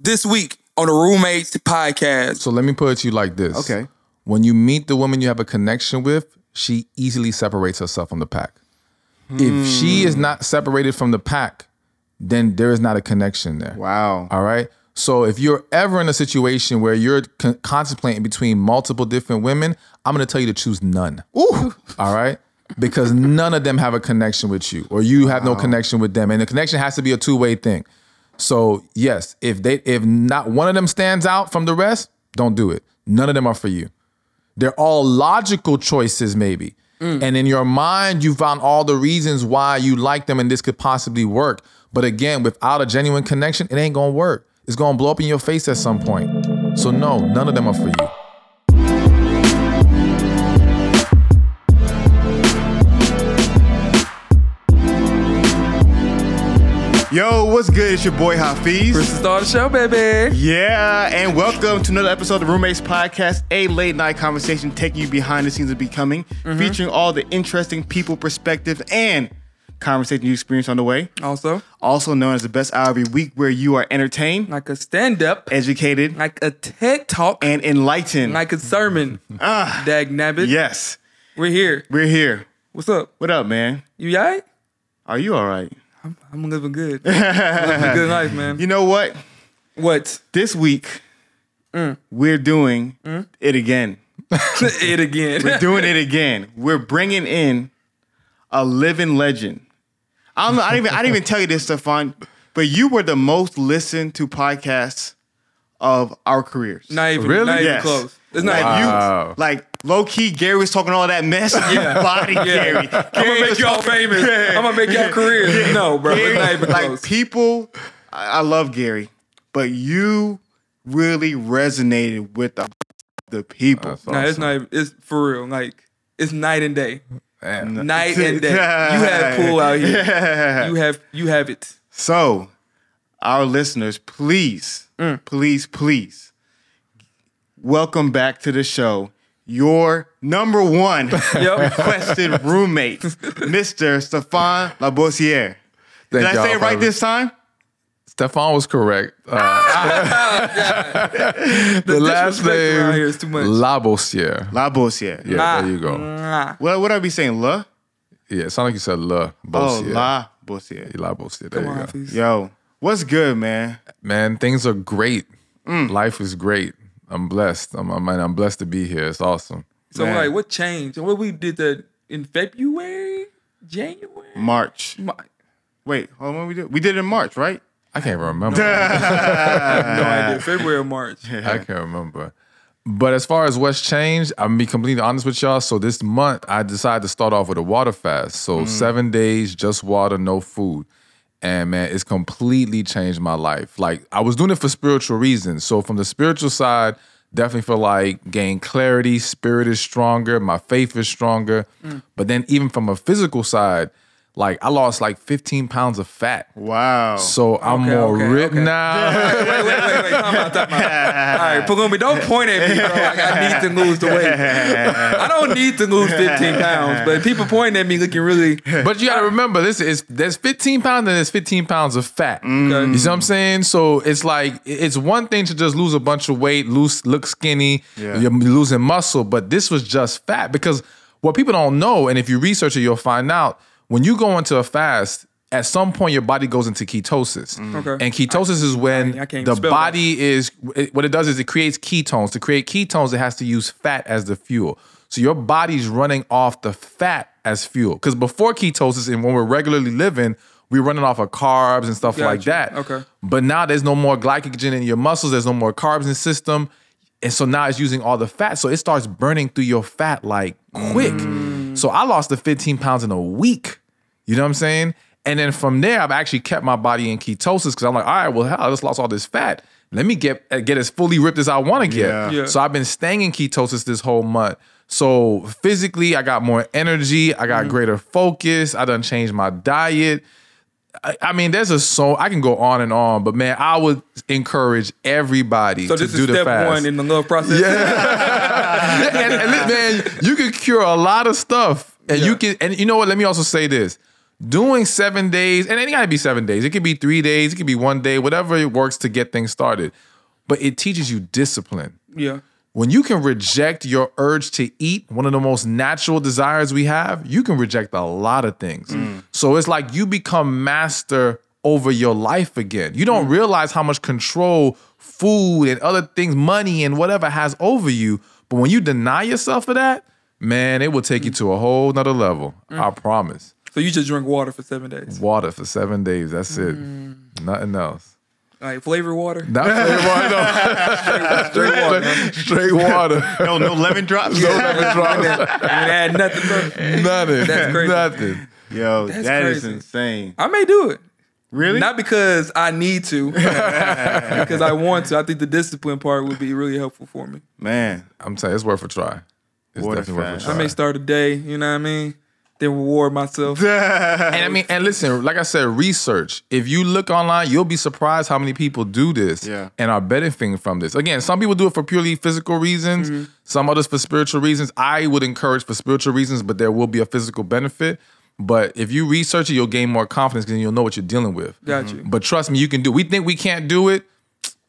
this week on the Roommates Podcast. So let me put it to you like this. Okay. When you meet the woman you have a connection with, she easily separates herself from the pack. If hmm. she is not separated from the pack, then there is not a connection there. Wow. All right. So if you're ever in a situation where you're con- contemplating between multiple different women, I'm going to tell you to choose none. Ooh. All right. Because none of them have a connection with you, or you have no connection with them, and the connection has to be a two way thing. So yes, if they if not one of them stands out from the rest, don't do it. None of them are for you. They're all logical choices, maybe. Mm. And in your mind, you found all the reasons why you like them and this could possibly work. But again, without a genuine connection, it ain't gonna work. It's gonna blow up in your face at some point. So no, none of them are for you. Yo, what's good? It's your boy Hafeez. Chris Star the show, baby. Yeah, and welcome to another episode of the Roommates Podcast, a late night conversation taking you behind the scenes of becoming, featuring all the interesting people, perspective, and conversation you experience on the way. Also, Also known as the best hour every week, where you are entertained, like a stand up, educated, like a TED talk, and enlightened. like a sermon. Ah, Dag nabbit. yes, We're here. we're here. What's up? What up, man? You all right? Are you all right? I'm, I'm living good. living a good life, man. You know what? What? This week, mm. we're doing mm. it again. it again. We're doing it again. We're bringing in a living legend. I don't know. I didn't even, I didn't even tell you this, Stephan, but you were the most listened to podcasts of our careers. not even, Really? not even Yes. close. It's not like even. Wow. you, like low key, Gary was talking all that mess. Yeah, body Gary. I'm gonna make y'all famous. I'm gonna make y'all careers. No, bro. It's not even like close. people, I, I love Gary, but you really resonated with the the people. That's No, it's not. Even, it's for real. Like it's night and day. Man. Night and day. You have pool out here. You have you have it. So, our listeners, please, Mm. please, please, welcome back to the show. Your number one Yep. requested roommate, Mr. Stephan Labossiere. Did I say it right this time? Stephan was correct. Uh, the last name here is too much. Labossiere. Labossiere. Yeah, Nah. there you go. Nah. What would I be saying? La? Yeah, it sounded like you said La Oh, Bossiere. La Bossiere. Labossiere. There Come you on, go. Hafeez. Yo, what's good, man? Man, things are great. Mm. Life is great. I'm blessed. I'm, I'm, I'm blessed to be here. It's awesome. So Man. like, what changed? What we did that in February, January? March. My, Wait, hold on. What we did? We did it in March, right? I can't remember. no idea. February or March. I can't remember. But as far as what's changed, I'm gonna be completely honest with y'all. So this month, I decided to start off with a water fast. So mm. seven days, just water, no food. And man, it's completely changed my life. Like I was doing it for spiritual reasons. So from the spiritual side, definitely feel like gain clarity, spirit is stronger, my faith is stronger. Mm. But then even from a physical side, like I lost like 15 pounds of fat. Wow. So I'm Okay, more okay, ripped okay. now. wait, wait, wait, wait, wait. Time out, time out. All right, Pagumi, don't point at me, bro. Like I need to lose the weight. I don't need to lose 15 pounds, but people pointing at me looking really. But you gotta remember, this is there's 15 pounds and there's 15 pounds of fat. Okay. Mm. You see what I'm saying? So it's like it's one thing to just lose a bunch of weight, lose look skinny, Yeah. you're losing muscle, but this was just fat because what people don't know, and if you research it, you'll find out when you go into a fast. At some point, your body goes into ketosis, mm. Okay. and ketosis is when I can't the body is. it- what it does is it creates ketones. To create ketones, it has to use fat as the fuel. So your body's running off the fat as fuel. Because before ketosis, and when we're regularly living, we're running off of carbs and stuff like that. Okay. But now there's no more glycogen in your muscles. There's no more carbs in the system. And so now it's using all the fat. So it starts burning through your fat like quick. So I lost the 15 pounds in a week. You know what I'm saying? And then from there, I've actually kept my body in ketosis because I'm like, all right, well, hell, I just lost all this fat. Let me get uh, get as fully ripped as I want to get. Yeah. Yeah. So I've been staying in ketosis this whole month. So physically, I got more energy. I Mm-hmm. got greater focus. I done changed my diet. I, I mean, there's a so I can go on and on, but man, I would encourage everybody So to this do is the step fast. one in the love process. and, and li- man, you can cure a lot of stuff, and you can. And you know what? Let me also say this: doing seven days, and it ain't gotta be seven days. It could be three days, it could be one day, whatever it works to get things started. But it teaches you discipline. Yeah. When you can reject your urge to eat, one of the most natural desires we have, you can reject a lot of things. Mm. So it's like you become master over your life again. You don't mm. realize how much control food and other things, money and whatever has over you. But when you deny yourself of that, man, it will take you mm. to a whole nother level. I promise. So you just drink water for seven days. Water for seven days. That's it. Mm. Nothing else. Like flavored water. Not flavor water. No. Straight water. man. Straight water. No, no lemon drops. No lemon drops. I ain't add nothing, bro. Nothing. That's crazy. Nothing. Yo, That's that is crazy. insane. I may do it. Really? Not because I need to, because I want to. I think the discipline part would be really helpful for me. Man. I'm telling you, it's worth a try. It's Water definitely worth fast. a I try. may start a day, you know what I mean? Then reward myself. And I mean, and listen, like I said, research. If you look online, you'll be surprised how many people do this Yeah. and are benefiting from this. Again, some people do it for purely physical reasons, mm-hmm. some others for spiritual reasons. I would encourage for spiritual reasons, but there will be a physical benefit. But if you research it, you'll gain more confidence because you'll know what you're dealing with. Got mm-hmm. you. But trust me, you can do. We think we can't do it.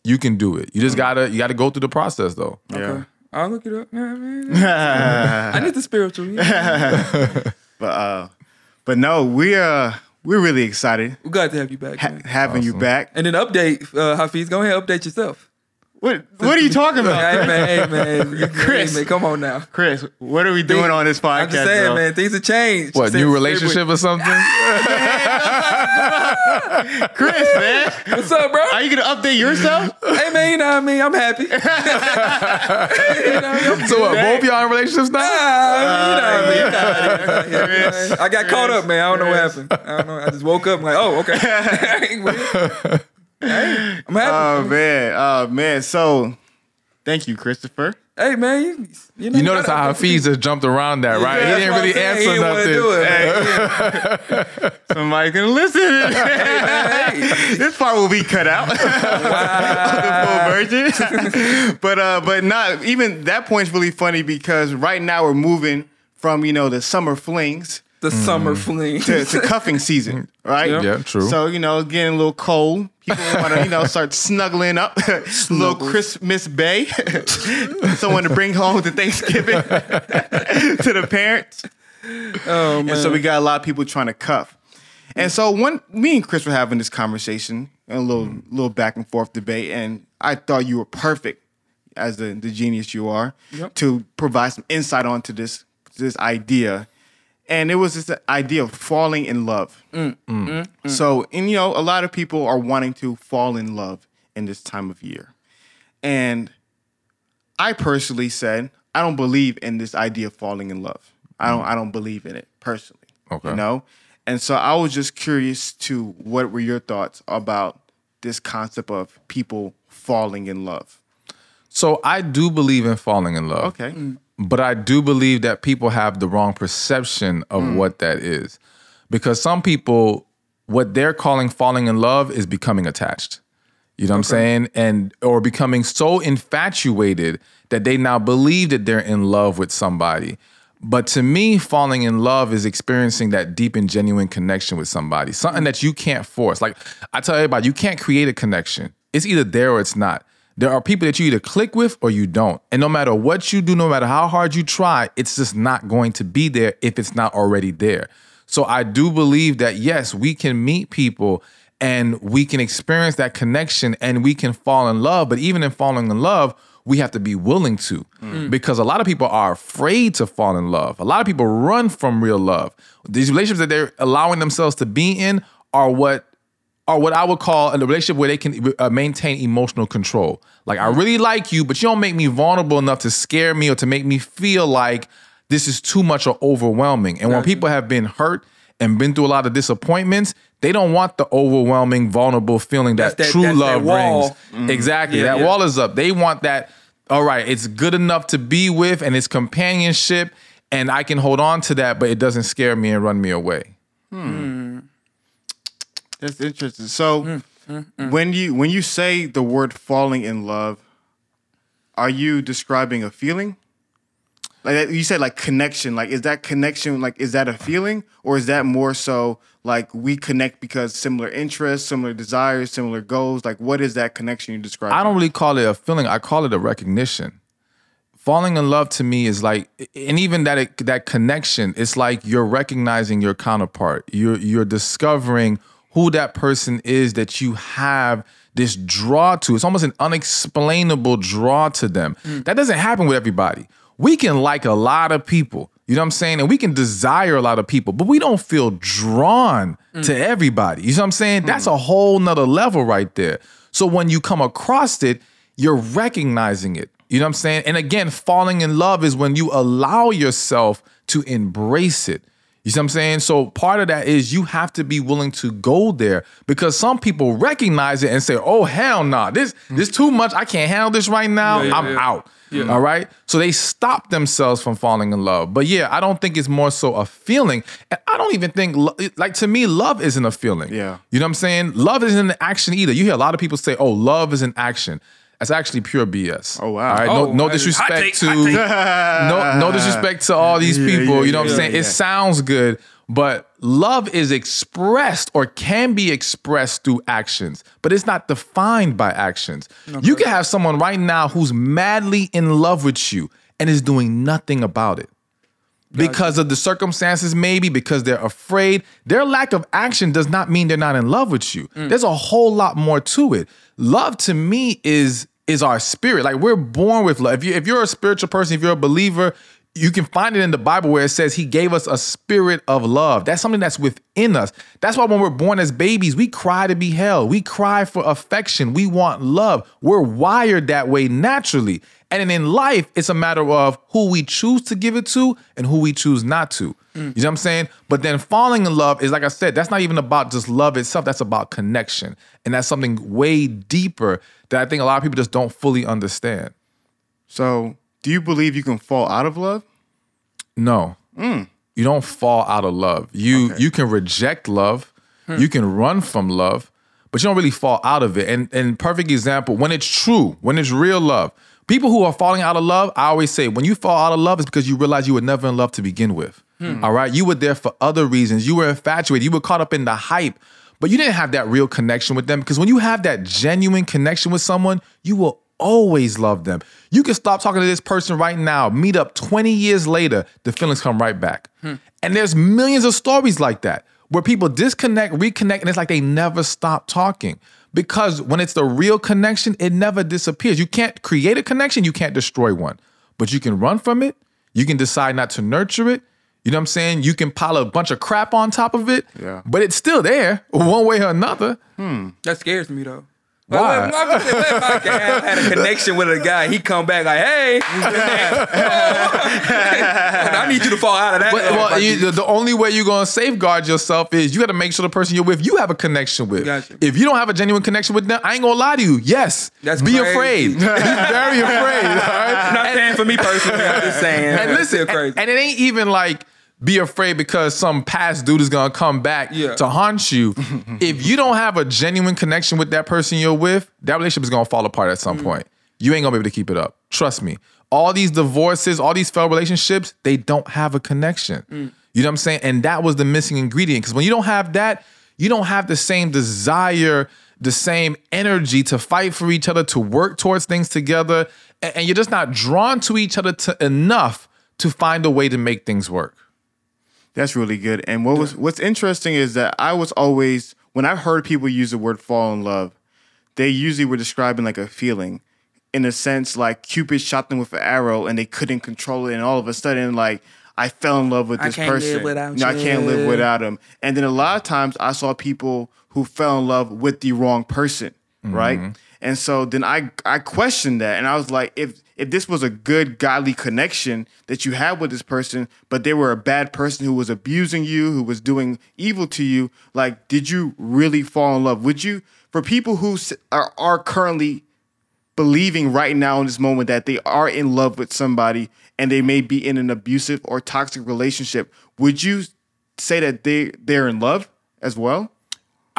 You can do it. You just mm. gotta you gotta go through the process though. Okay. I'll look it up. Yeah, man. I need the spiritual. Yeah. But uh but no, we uh we're really excited We're glad to have you back, ha- man. having you back. And then update, uh, Hafeez. Go ahead, update yourself. What what are you talking about? hey man, hey man, Chris. hey, man, come on now. Chris, what are we doing on this podcast? I'm just saying, bro? man, things have changed. What Since- new relationship or something? Chris, man. What's up, bro? Are you gonna update yourself? hey man, you know what I mean? I'm happy. you know, I'm so what? Both y'all in relationships now? Ah, you know what I mean? Yeah, yeah, yeah. I got caught up, man. I don't know what happened. I don't know. I just woke up and like, oh, okay. hey, I'm happy. Oh man, oh man. So thank you, Christopher. Hey, man, you, you, know, You notice how Hafeez just jumped around that, right? Yeah, he didn't really saying. answer He didn't wanna nothing. Yeah, Somebody can listen. this part will be cut out. the full version. but uh, but not even that point's really funny because right now we're moving from you know the summer flings The summer fling. to, to cuffing season, right? Yeah. Yeah, true. So you know, it's getting a little cold. People want to you know start snuggling up. little Christmas Bay. Someone to bring home to Thanksgiving to the parents. oh, man. And so we got a lot of people trying to cuff. And so one me and Chris were having this conversation, a little mm. little back and forth debate, and I thought you were perfect as the, the genius you are Yep. to provide some insight onto this this idea. And it was this idea of falling in love. Mm, mm. Mm, so, and you know, a lot of people are wanting to fall in love in this time of year. And I personally said, I don't believe in this idea of falling in love. I don't I don't believe in it personally. Okay. You know? And so I was just curious to what were your thoughts about this concept of people falling in love? So I do believe in falling in love. Okay. But I do believe that people have the wrong perception of mm. what that is. Because some people, what they're calling falling in love is becoming attached. You know what I'm saying? And or becoming so infatuated that they now believe that they're in love with somebody. But to me, falling in love is experiencing that deep and genuine connection with somebody, something mm. that you can't force. Like I tell everybody, you can't create a connection. It's either there or it's not. There are people that you either click with or you don't. And no matter what you do, no matter how hard you try, it's just not going to be there if it's not already there. So I do believe that yes, we can meet people and we can experience that connection and we can fall in love. But even in falling in love, we have to be willing to mm. because a lot of people are afraid to fall in love. A lot of people run from real love. These relationships that they're allowing themselves to be in are what are what I would call in a relationship where they can uh, maintain emotional control. Like I really like you, but you don't make me vulnerable enough to scare me or to make me feel like this is too much or overwhelming. And when people have been hurt and been through a lot of disappointments, they don't want the overwhelming, vulnerable feeling that, that- true that love wall. brings. Exactly. Yeah, that yeah. wall is up. They want that, all right, it's good enough to be with and it's companionship and I can hold on to that, but it doesn't scare me and run me away. That's interesting. So mm, mm, mm. when you when you say the word falling in love, are you describing a feeling? like you said like connection like is that connection like is that a feeling or is that more so like we connect because similar interests similar desires similar goals like what is that connection you describe I don't really call it a feeling. I call it a recognition. Falling in love to me is like, and even that that connection, it's like you're recognizing your counterpart. You're you're discovering who that person is that you have this draw to. It's almost an unexplainable draw to them. Mm. That doesn't happen with everybody. We can like a lot of people. You know what I'm saying? And we can desire a lot of people, but we don't feel drawn mm. to everybody. You know what I'm saying? That's mm. a whole nother level right there. So when you come across it, you're recognizing it. You know what I'm saying? And again, falling in love is when you allow yourself to embrace it. You see what I'm saying? So part of that is you have to be willing to go there because some people recognize it and say, "Oh hell no, nah. this this too much. I can't handle this right now. Yeah, yeah, I'm yeah. out." All right. So they stop themselves from falling in love. But yeah, I don't think it's more so a feeling. And I don't even think like to me, love isn't a feeling. Yeah. You know what I'm saying? Love isn't an action either. You hear a lot of people say, "Oh, love is an action." That's actually pure BS. Oh, wow. All right. Oh, no, no disrespect take, to no, no disrespect to all these Yeah, people. yeah, you know what I'm saying? yeah. It sounds good, but love is expressed or can be expressed through actions, but it's not defined by actions. You can have someone right now who's madly in love with you and is doing nothing about it. Because of the circumstances, maybe because they're afraid. Their lack of action does not mean they're not in love with you. There's a whole lot more to it. Love to me is is our spirit. Like we're born with love. If you if you're a spiritual person, if you're a believer, you can find it in the Bible where it says he gave us a spirit of love. That's something that's within us. That's why when we're born as babies, we cry to be held. We cry for affection. We want love. We're wired that way naturally. And in life, it's a matter of who we choose to give it to and who we choose not to. Mm. You know what I'm saying? But then falling in love is like I said, that's not even about just love itself. That's about connection. And that's something way deeper that I think a lot of people just don't fully understand. so do you believe you can fall out of love No. Mm. You don't fall out of love. You you can reject love. Hmm. You can run from love, but you don't really fall out of it. And and perfect example, when it's true, when it's real love. People who are falling out of love, I always say, when you fall out of love, it's because you realize you were never in love to begin with. Hmm. All right. You were there for other reasons. You were infatuated. You were caught up in the hype, but you didn't have that real connection with them. Because when you have that genuine connection with someone, you will always love them. You can stop talking to this person right now, meet up 20 years later, the feelings come right back. Hmm. And there's millions of stories like that where people disconnect, reconnect, and it's like they never stop talking. Because when it's the real connection, it never disappears. You can't create a connection, you can't destroy one. But you can run from it, you can decide not to nurture it. You know what I'm saying? You can pile a bunch of crap on top of it, Yeah. but it's still there one way or another. Hmm. That scares me though. Why? Like, what, what, what if I had had a connection with a guy? He come back like, hey, I need you to fall out of that. But, well, you, the, the only way you're gonna safeguard yourself is you got to make sure the person you're with you have a connection with. Gotcha. If you don't have a genuine connection with them, I ain't gonna lie to you. Yes, That's be crazy. afraid. Be very afraid. all right? I'm not saying for me personally. I'm just saying. And listen, crazy. and, and it ain't even like be afraid because some past dude is gonna come back Yeah. to haunt you. if you don't have a genuine connection with that person you're with, that relationship is gonna fall apart at some mm. point. You ain't gonna be able to keep it up. Trust me. All these divorces, all these failed relationships, they don't have a connection. Mm. You know what I'm saying? And that was the missing ingredient. Because when you don't have that, you don't have the same desire, the same energy to fight for each other, to work towards things together, and, and you're just not drawn to each other to enough to find a way to make things work. That's really good. And what was what's interesting is that I was always when I heard people use the word fall in love, they usually were describing like a feeling. In a sense, like Cupid shot them with an arrow and they couldn't control it, and all of a sudden, like I fell in love with I this live person. without no, I can't live without him. And then a lot of times I saw people who fell in love with the wrong person, right? Mm-hmm. And so then I I questioned that, and I was like, if if this was a good godly connection that you had with this person, but they were a bad person who was abusing you, who was doing evil to you, like, did you really fall in love? Would you, for people who are, are currently believing right now in this moment that they are in love with somebody and they may be in an abusive or toxic relationship, would you say that they they're in love as well?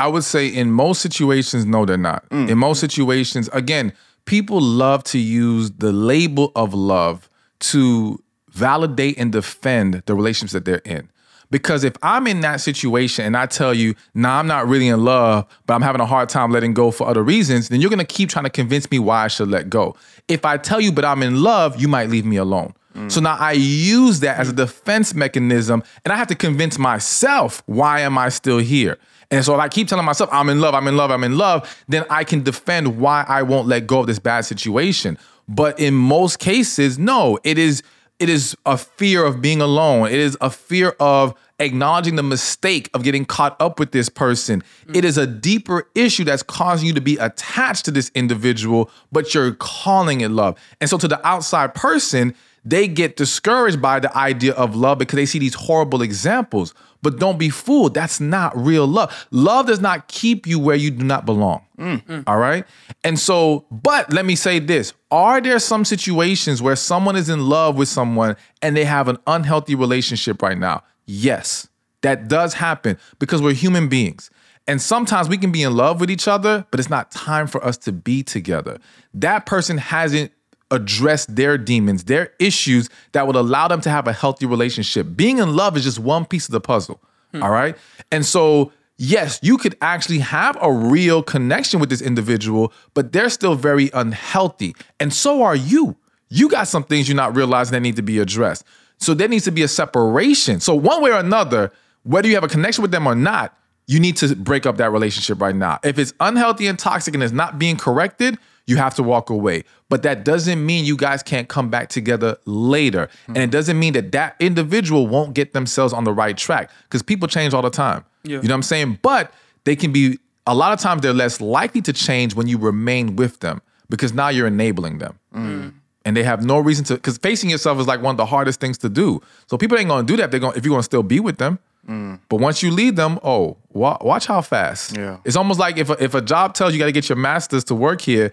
I would say in most situations, no, they're not. Mm. In most situations, again, people love to use the label of love to validate and defend the relationships that they're in. Because if I'm in that situation and I tell you, nah, I'm not really in love, but I'm having a hard time letting go for other reasons, then you're gonna keep trying to convince me why I should let go. If I tell you, but I'm in love, you might leave me alone. Mm. So now I use that as a defense mechanism and I have to convince myself why am I still here? And so if I keep telling myself I'm in love, I'm in love, I'm in love, then I can defend why I won't let go of this bad situation. But in most cases, no, it is it is a fear of being alone. It is a fear of acknowledging the mistake of getting caught up with this person. Mm. It is a deeper issue that's causing you to be attached to this individual, but you're calling it love. And so to the outside person, they get discouraged by the idea of love because they see these horrible examples. But don't be fooled. That's not real love. Love does not keep you where you do not belong. Mm, mm. All right. And so, but let me say this Are there some situations where someone is in love with someone and they have an unhealthy relationship right now? Yes, that does happen because we're human beings. And sometimes we can be in love with each other, but it's not time for us to be together. That person hasn't address their demons, their issues that would allow them to have a healthy relationship. Being in love is just one piece of the puzzle. Hmm. All right. And so, yes, you could actually have a real connection with this individual, but they're still very unhealthy. And so are you. You got some things you're not realizing that need to be addressed. So there needs to be a separation. So, one way or another, whether you have a connection with them or not, you need to break up that relationship right now. If it's unhealthy and toxic and it's not being corrected, you have to walk away. But that doesn't mean you guys can't come back together later. Hmm. And it doesn't mean that that individual won't get themselves on the right track because people change all the time. Yeah. You know what I'm saying? But they can be, a lot of times, they're less likely to change when you remain with them because now you're enabling them. Mm. And they have no reason to, because facing yourself is like one of the hardest things to do. So people ain't gonna do that. They're gonna, if you're gonna still be with them. Mm. But once you lead them, oh, wa- watch how fast. Yeah. It's almost like if a, if a job tells you got to get your master's to work here,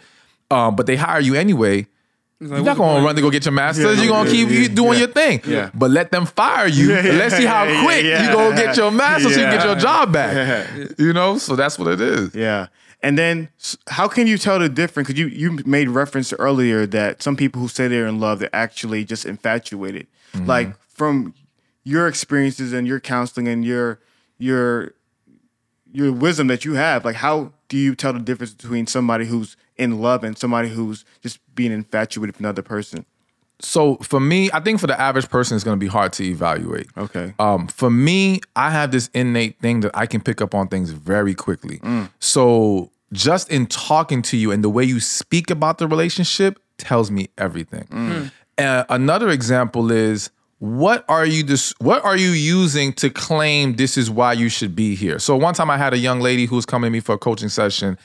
um, but they hire you anyway. You're not gonna run to go get your master's. Yeah, You're gonna yeah, keep yeah, you doing yeah. your thing. Yeah. But let them fire you. Yeah, and let's see how quick yeah. you go get your master's so you can get your job back. You know, so that's what it is. Yeah. And then how can you tell the difference? Because you, you made reference earlier that some people who say they're in love, they're actually just infatuated. Like from your experiences and your counseling and your your your wisdom that you have, like how do you tell the difference between somebody who's in love and somebody who's just being infatuated with another person? So for me, I think for the average person, it's gonna be hard to evaluate. Okay. Um, for me, I have this innate thing that I can pick up on things very quickly. So just in talking to you and the way you speak about the relationship tells me everything. Uh, another example is what are you this what are you using to claim this is why you should be here? So one time I had a young lady who was coming to me for a coaching session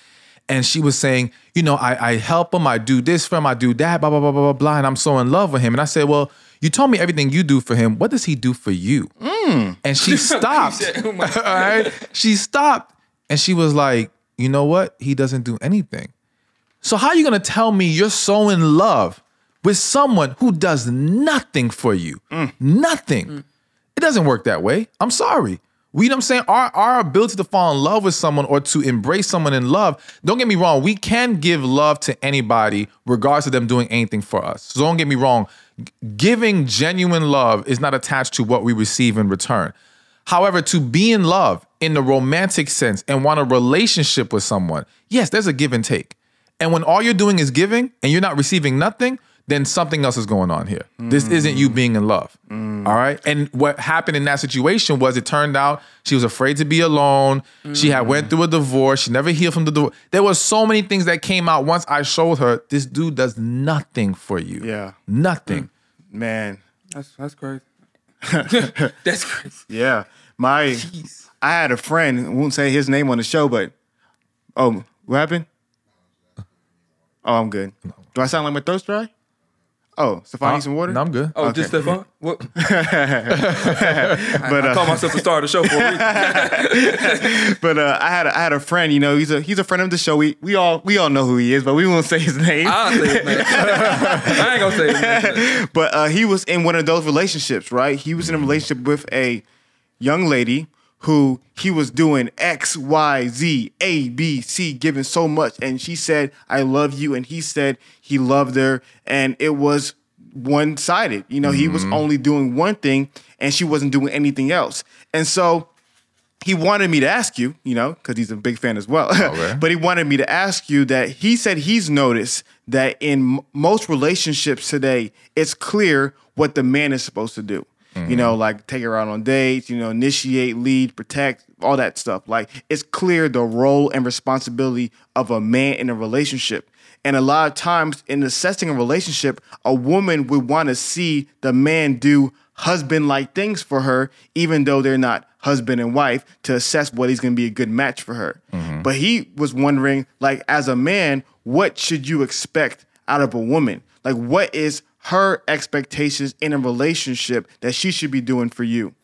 and she was saying, you know, I, I help him, I do this for him, I do that, blah, blah, blah, blah, blah, blah, and I'm so in love with him. And I said, well, you told me everything you do for him. What does he do for you? And she stopped. said, "Oh All right. She stopped and she was like, you know what? He doesn't do anything. So how are you gonna tell me you're so in love with someone who does nothing for you? Mm. Nothing. Mm. It doesn't work that way. I'm sorry. We, you know what I'm saying? Our, our ability to fall in love with someone or to embrace someone in love, don't get me wrong, we can give love to anybody regardless of them doing anything for us. So don't get me wrong, giving genuine love is not attached to what we receive in return. However, to be in love in the romantic sense and want a relationship with someone, yes, there's a give and take. And when all you're doing is giving and you're not receiving nothing, then something else is going on here. This isn't you being in love. Mm. All right. And what happened in that situation was it turned out she was afraid to be alone. She had went mm. through a divorce. She never healed from the divorce. There was so many things that came out once I showed her this dude does nothing for you. Yeah. Nothing. Mm. Man. That's that's crazy. that's crazy. Yeah. My I had a friend, I won't say his name on the show, but oh, what happened? Oh, I'm good. Do I sound like my throat's dry? Oh, Stephan, need some water? No, I'm good. Oh, just Stephan? What? but I uh, call myself the star of the show for a reason. but uh, I had a, I had a friend. You know, he's a he's a friend of the show. We we all we all know who he is, but we won't say his name. I'll say his name. I ain't gonna say his name. but uh, he was in one of those relationships, right? He was in a relationship with a young lady who he was doing X, Y, Z, A, B, C, giving so much. And she said, I love you. And he said he loved her. And it was one sided. You know, he was mm-hmm. only doing one thing and she wasn't doing anything else. And so he wanted me to ask you, you know, because he's a big fan as well. Okay. but he wanted me to ask you that he said he's noticed that in m- most relationships today, it's clear what the man is supposed to do. You know, mm-hmm. like take her out on dates, you know, initiate, lead, protect, all that stuff. Like it's clear the role and responsibility of a man in a relationship. And a lot of times in assessing a relationship, a woman would want to see the man do husband like things for her, even though they're not husband and wife, to assess what he's going to be a good match for her. Mm-hmm. But he was wondering, like, as a man, what should you expect out of a woman? Like, what is her expectations in a relationship that she should be doing for you?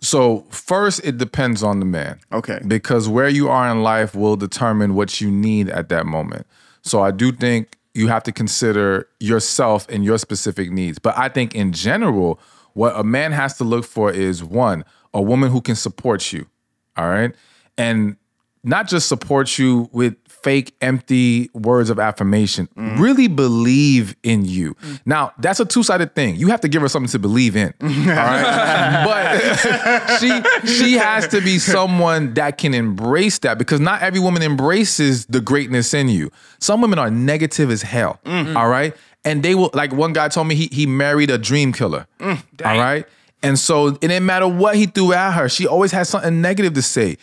So first, it depends on the man. Okay. Because where you are in life will determine what you need at that moment. So I do think you have to consider yourself and your specific needs. But I think in general, what a man has to look for is one, a woman who can support you. All right. And not just support you with fake, empty words of affirmation. Mm. Really believe in you. Mm. Now, that's a two-sided thing. You have to give her something to believe in. All right. but she she has to be someone that can embrace that because not every woman embraces the greatness in you. Some women are negative as hell. Mm. all right. And they will like one guy told me he he married a dream killer. all right. And so it didn't matter what he threw at her, she always had something negative to say.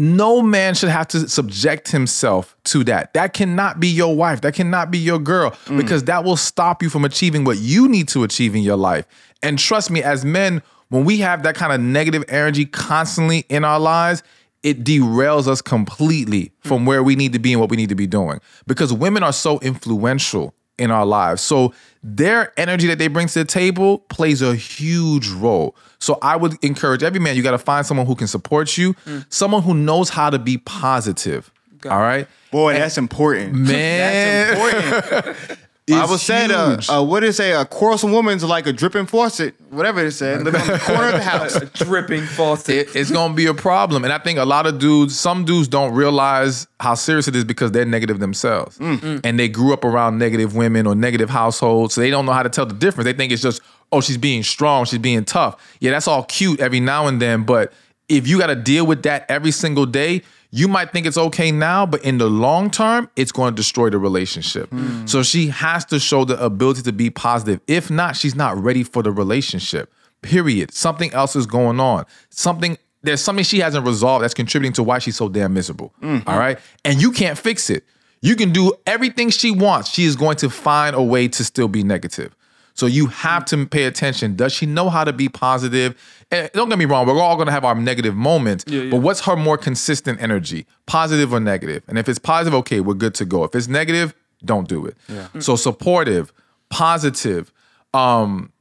No man should have to subject himself to that. That cannot be your wife. That cannot be your girl mm. because that will stop you from achieving what you need to achieve in your life. And trust me, as men, when we have that kind of negative energy constantly in our lives, it derails us completely hmm. from where we need to be and what we need to be doing because women are so influential in our lives. So their energy that they bring to the table plays a huge role. So I would encourage every man, you got to find someone who can support you, mm. someone who knows how to be positive. All right? Boy, that's important. Man. That's important. Bible said, uh, huge. uh, what did it say? A quarrelsome woman's like a dripping faucet, whatever it said, living on the corner of the house. dripping faucet. it- it's gonna be a problem. And I think a lot of dudes, some dudes don't realize how serious it is because they're negative themselves. And they grew up around negative women or negative households. So they don't know how to tell the difference. They think it's just, oh, she's being strong, she's being tough. Yeah, that's all cute every now and then. But if you gotta deal with that every single day, you might think it's okay now, but in the long term, it's going to destroy the relationship. Hmm. So she has to show the ability to be positive. If not, she's not ready for the relationship. Period. Something else is going on. Something there's something she hasn't resolved that's contributing to why she's so damn miserable. Mm-hmm. All right? And you can't fix it. You can do everything she wants. She is going to find a way to still be negative. So you have to pay attention. Does she know how to be positive? And don't get me wrong, we're all gonna have our negative moments. Yeah, yeah. But what's her more consistent energy? Positive or negative? And if it's positive, okay, we're good to go. If it's negative, don't do it. So supportive, positive. Um,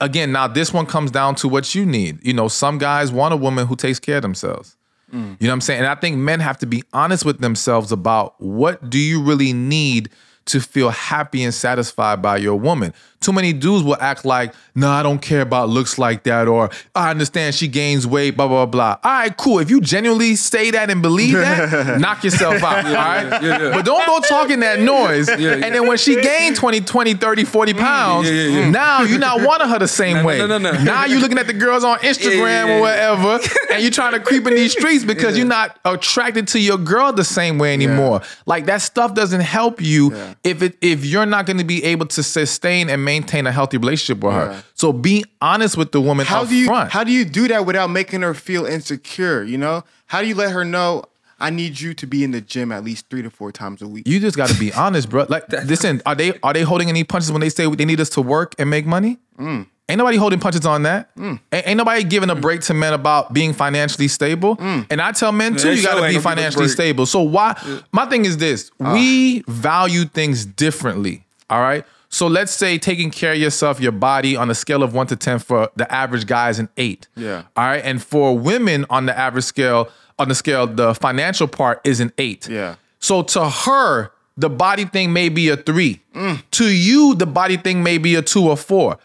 again, now this one comes down to what you need. You know, some guys want a woman who takes care of themselves. You know what I'm saying? And I think men have to be honest with themselves about what do you really need to feel happy and satisfied by your woman. Too many dudes will act like, no, I don't care about looks like that, or I understand she gains weight, blah, blah, blah. All right, cool. If you genuinely say that and believe that, knock yourself out. all right? yeah, yeah. But don't go talking that noise. yeah. And then when she gained 20, 20, 30, 40 mm, pounds, yeah, yeah, yeah. now you're not wanting her the same No, no, way. no, no, no. Now you're looking at the girls on Instagram or whatever, and you're trying to creep in these streets because you're not attracted to your girl the same way anymore. Like that stuff doesn't help you if it if you're not going to be able to sustain and maintain a healthy relationship with her. So be honest with the woman How up do you front. how do you do that without making her feel insecure? You know, how do you let her know I need you to be in the gym at least three to four times a week? you just got to be honest, bro. Like, listen, are they are they holding any punches when they say they need us to work and make money? Mm. Ain't nobody holding punches on that. Ain't, ain't nobody giving a break to men about being financially stable. Mm. And I tell men too, they you got to be gonna give a financially stable. So why? My thing is this: Ah. we value things differently. All right. So let's say taking care of yourself, your body on a scale of one to ten for the average guy is an eight. Yeah. All right. And for women on the average scale, on the scale, the financial part is an eight. Yeah. So to her, the body thing may be a three. Mm. To you, the body thing may be a two or four.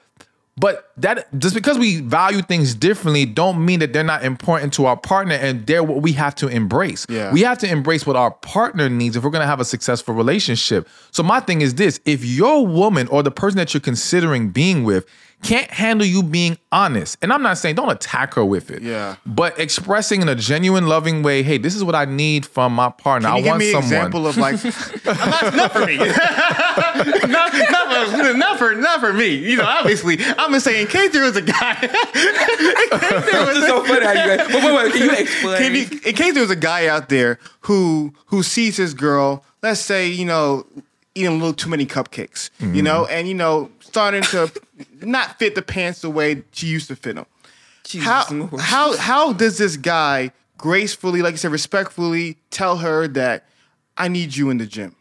But that just because we value things differently don't mean that they're not important to our partner and they're what we have to embrace. Yeah. We have to embrace what our partner needs if we're gonna have a successful relationship. So my thing is this: if your woman or the person that you're considering being with can't handle you being honest, and I'm not saying don't attack her with it, Yeah. but expressing in a genuine, loving way, hey, this is what I need from my partner. Can you I give want me an someone. example of like, not, not for me, not, not, for, not for not for me. You know, obviously, I'm just saying say in case there was a guy, in case was a- so funny how you. Wait, wait, wait. Can you explain? Can you, in case there's a guy out there who who sees his girl, let's say you know, eating a little too many cupcakes, you know, and you know, starting to not fit the pants the way she used to fit them. Jesus How Lord. how how does this guy gracefully, like you said, respectfully tell her that I need you in the gym?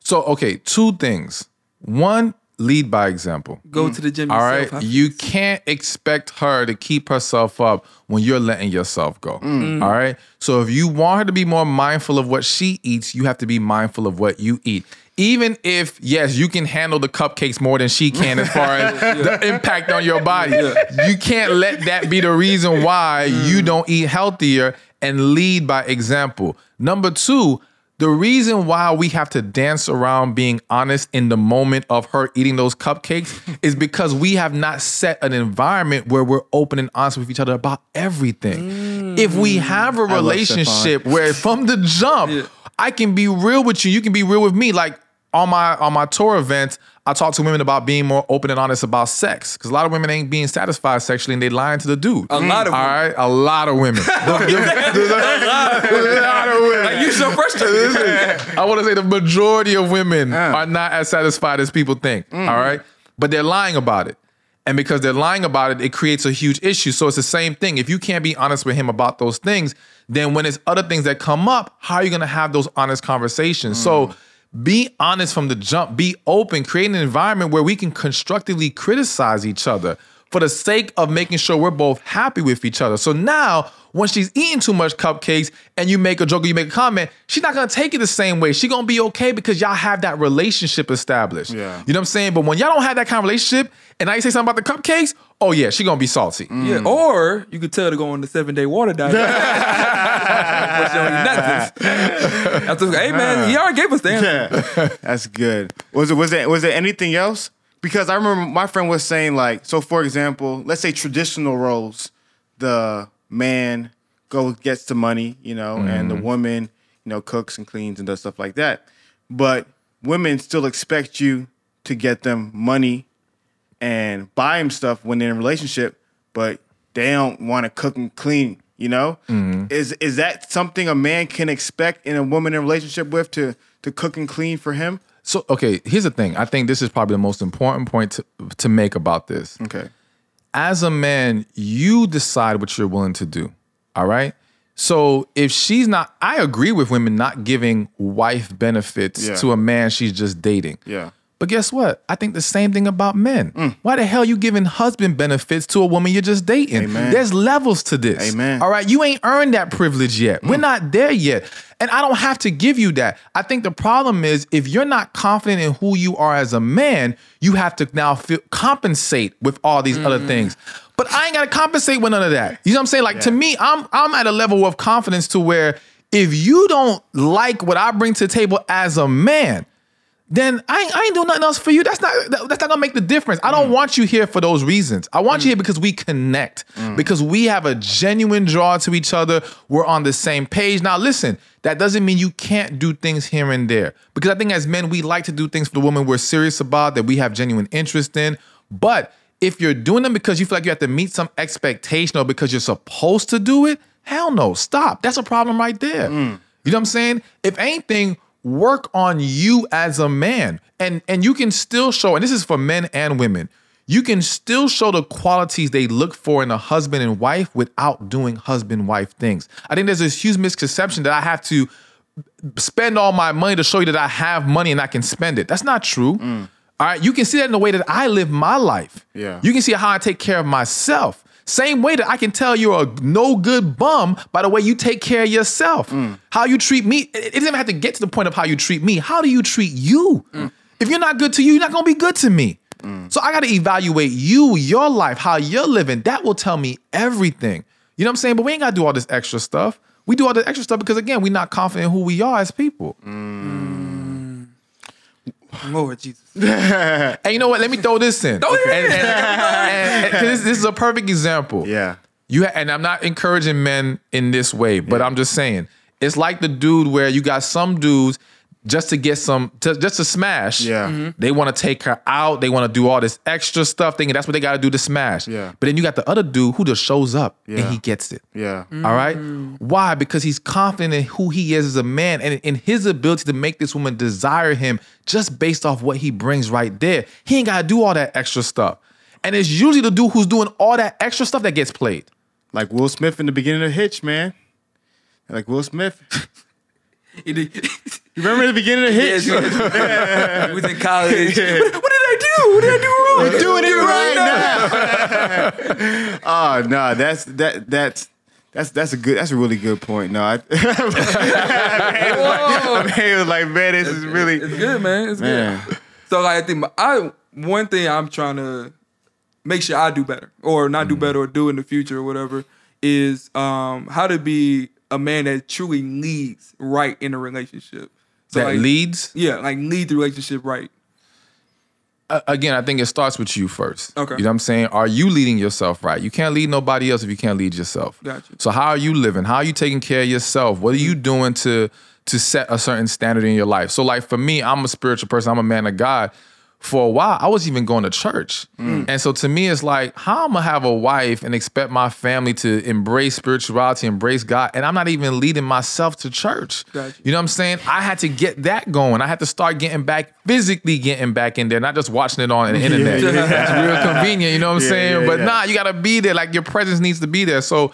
So, okay, two things. One, lead by example. go to the gym? All yourself, right. huh? You can't expect her to keep herself up when you're letting yourself go. Mm. All right. So if you want her to be more mindful of what she eats, you have to be mindful of what you eat. Even if, yes, you can handle the cupcakes more than she can as far as the impact on your body, you can't let that be the reason why Mm. you don't eat healthier and lead by example. Number two, the reason why we have to dance around being honest in the moment of her eating those cupcakes is because we have not set an environment where we're open and honest with each other about everything. If we have a relationship where from the jump, I can be real with you, you can be real with me. Like on my on my tour events, I talk to women about being more open and honest about sex because a lot of women ain't being satisfied sexually and they lying to the dude. A lot of all women. right, a lot of women. a lot of women. Like, you so frustrated. I want to say the majority of women are not as satisfied as people think. Mm. all right. But they're lying about it. And because they're lying about it, it creates a huge issue. So it's the same thing. If you can't be honest with him about those things, then when it's other things that come up, how are you going to have those honest conversations? So mm. Be honest from the jump, be open, create an environment where we can constructively criticize each other for the sake of making sure we're both happy with each other. So now, when she's eating too much cupcakes and you make a joke or you make a comment, she's not gonna take it the same way. She's gonna be okay because y'all have that relationship established. Yeah. You know what I'm saying? But when y'all don't have that kind of relationship and I say something about the cupcakes, oh yeah, she gonna be salty. Mm. Yeah, or you could tell to go on the seven day water diet. But she don't eat nothing. That's okay. Hey man, he already gave us the answer. Yeah, that's good. Was it was there was there anything else? Because I remember my friend was saying like, so for example, let's say traditional roles, the man goes gets the money, you know, and the mm-hmm. woman, you know, cooks and cleans and does stuff like that. But women still expect you to get them money and buy them stuff when they're in a relationship, but they don't want to cook and clean. You know, mm-hmm. is is that something a man can expect in a woman in a relationship with to to cook and clean for him? So okay, here's the thing. I think this is probably the most important point to, to make about this. Okay. as a man, you decide what you're willing to do. All right. So if she's not, I agree with women not giving wife benefits Yeah. to a man she's just dating. Yeah. But guess what? I think the same thing about men. Mm. Why the hell you giving husband benefits to a woman you're just dating? Amen. There's levels to this. Amen. All right. You ain't earned that privilege yet. We're mm. not there yet. And I don't have to give you that. I think the problem is if you're not confident in who you are as a man, you have to now feel, compensate with all these other mm-hmm. things. But I ain't got to compensate with none of that. You know what I'm saying? Like to me, I'm I'm at a level of confidence to where if you don't like what I bring to the table as a man, then I ain't, I ain't doing nothing else for you. That's not that- that's not gonna make the difference. I don't mm. want you here for those reasons. I want you mm. here because we connect, mm. because we have a genuine draw to each other. We're on the same page. Now, listen, that doesn't mean you can't do things here and there. Because I think as men, we like to do things for the woman we're serious about, that we have genuine interest in. But if you're doing them because you feel like you have to meet some expectation or because you're supposed to do it, hell no, stop. That's a problem right there. You know what I'm saying? If anything, work on you as a man. And and you can still show, and this is for men and women, you can still show the qualities they look for in a husband and wife without doing husband-wife things. I think there's this huge misconception that I have to spend all my money to show you that I have money and I can spend it. That's not true. Mm. All right. You can see that in the way that I live my life. Yeah. You can see how I take care of myself. Same way that I can tell you're a no good bum by the way you take care of yourself. Mm. How you treat me. It doesn't even have to get to the point of how you treat me. How do you treat you? Mm. If you're not good to you, you're not gonna be good to me. Mm. So I got to evaluate you, your life, how you're living. That will tell me everything. You know what I'm saying? But we ain't got to do all this extra stuff. We do all this extra stuff because again, we're not confident in who we are as people. Lord Jesus. And you know what? Let me throw this in. Throw it in. And- this, this is a perfect example. Yeah. You ha- and I'm not encouraging men in this way, but I'm just saying it's like the dude where you got some dudes just to get some to, just to smash. Yeah. Mhm. they want to take her out. They want to do all this extra stuff, thinking that's what they got to do to smash. Yeah. But then you got the other dude who just shows up Yeah. and he gets it. Yeah. All right. Why? Because he's confident in who he is as a man and in his ability to make this woman desire him just based off what he brings right there. He ain't got to do all that extra stuff. And it's usually the dude who's doing all that extra stuff that gets played. Like Will Smith in the beginning of Hitch, man. Like Will Smith. You remember the beginning of Hitch? he was, was in college. What, what did I do? What did I do wrong? We're doing it right now. oh no, that's that that's that's that's a good that's a really good point. No, I, Whoa. he was like, man, this is really It's good, man. It's man. good. So like, I think I one thing I'm trying to make sure I do better, or not do Mm. better, or do in the future, or whatever, is um how to be a man that truly leads right in a relationship. So that like, leads. yeah, like lead the relationship right. Uh, again, I think it starts with you first. Okay. You know what I'm saying? Are you leading yourself right? You can't lead nobody else if you can't lead yourself. Gotcha. So how are you living? How are you taking care of yourself? What are you doing to to set a certain standard in your life? So like for me, I'm a spiritual person. I'm a man of God. For a while, I was even going to church. Mm. And so to me, it's like, how I'm gonna have a wife and expect my family to embrace spirituality, embrace God, and I'm not even leading myself to church. Gotcha. You know what I'm saying? I had to get that going. I had to start getting back, physically getting back in there, not just watching it on the internet. yeah. That's real convenient, you know what I'm Yeah, saying? yeah, but nah, you gotta be there. Like your presence needs to be there. So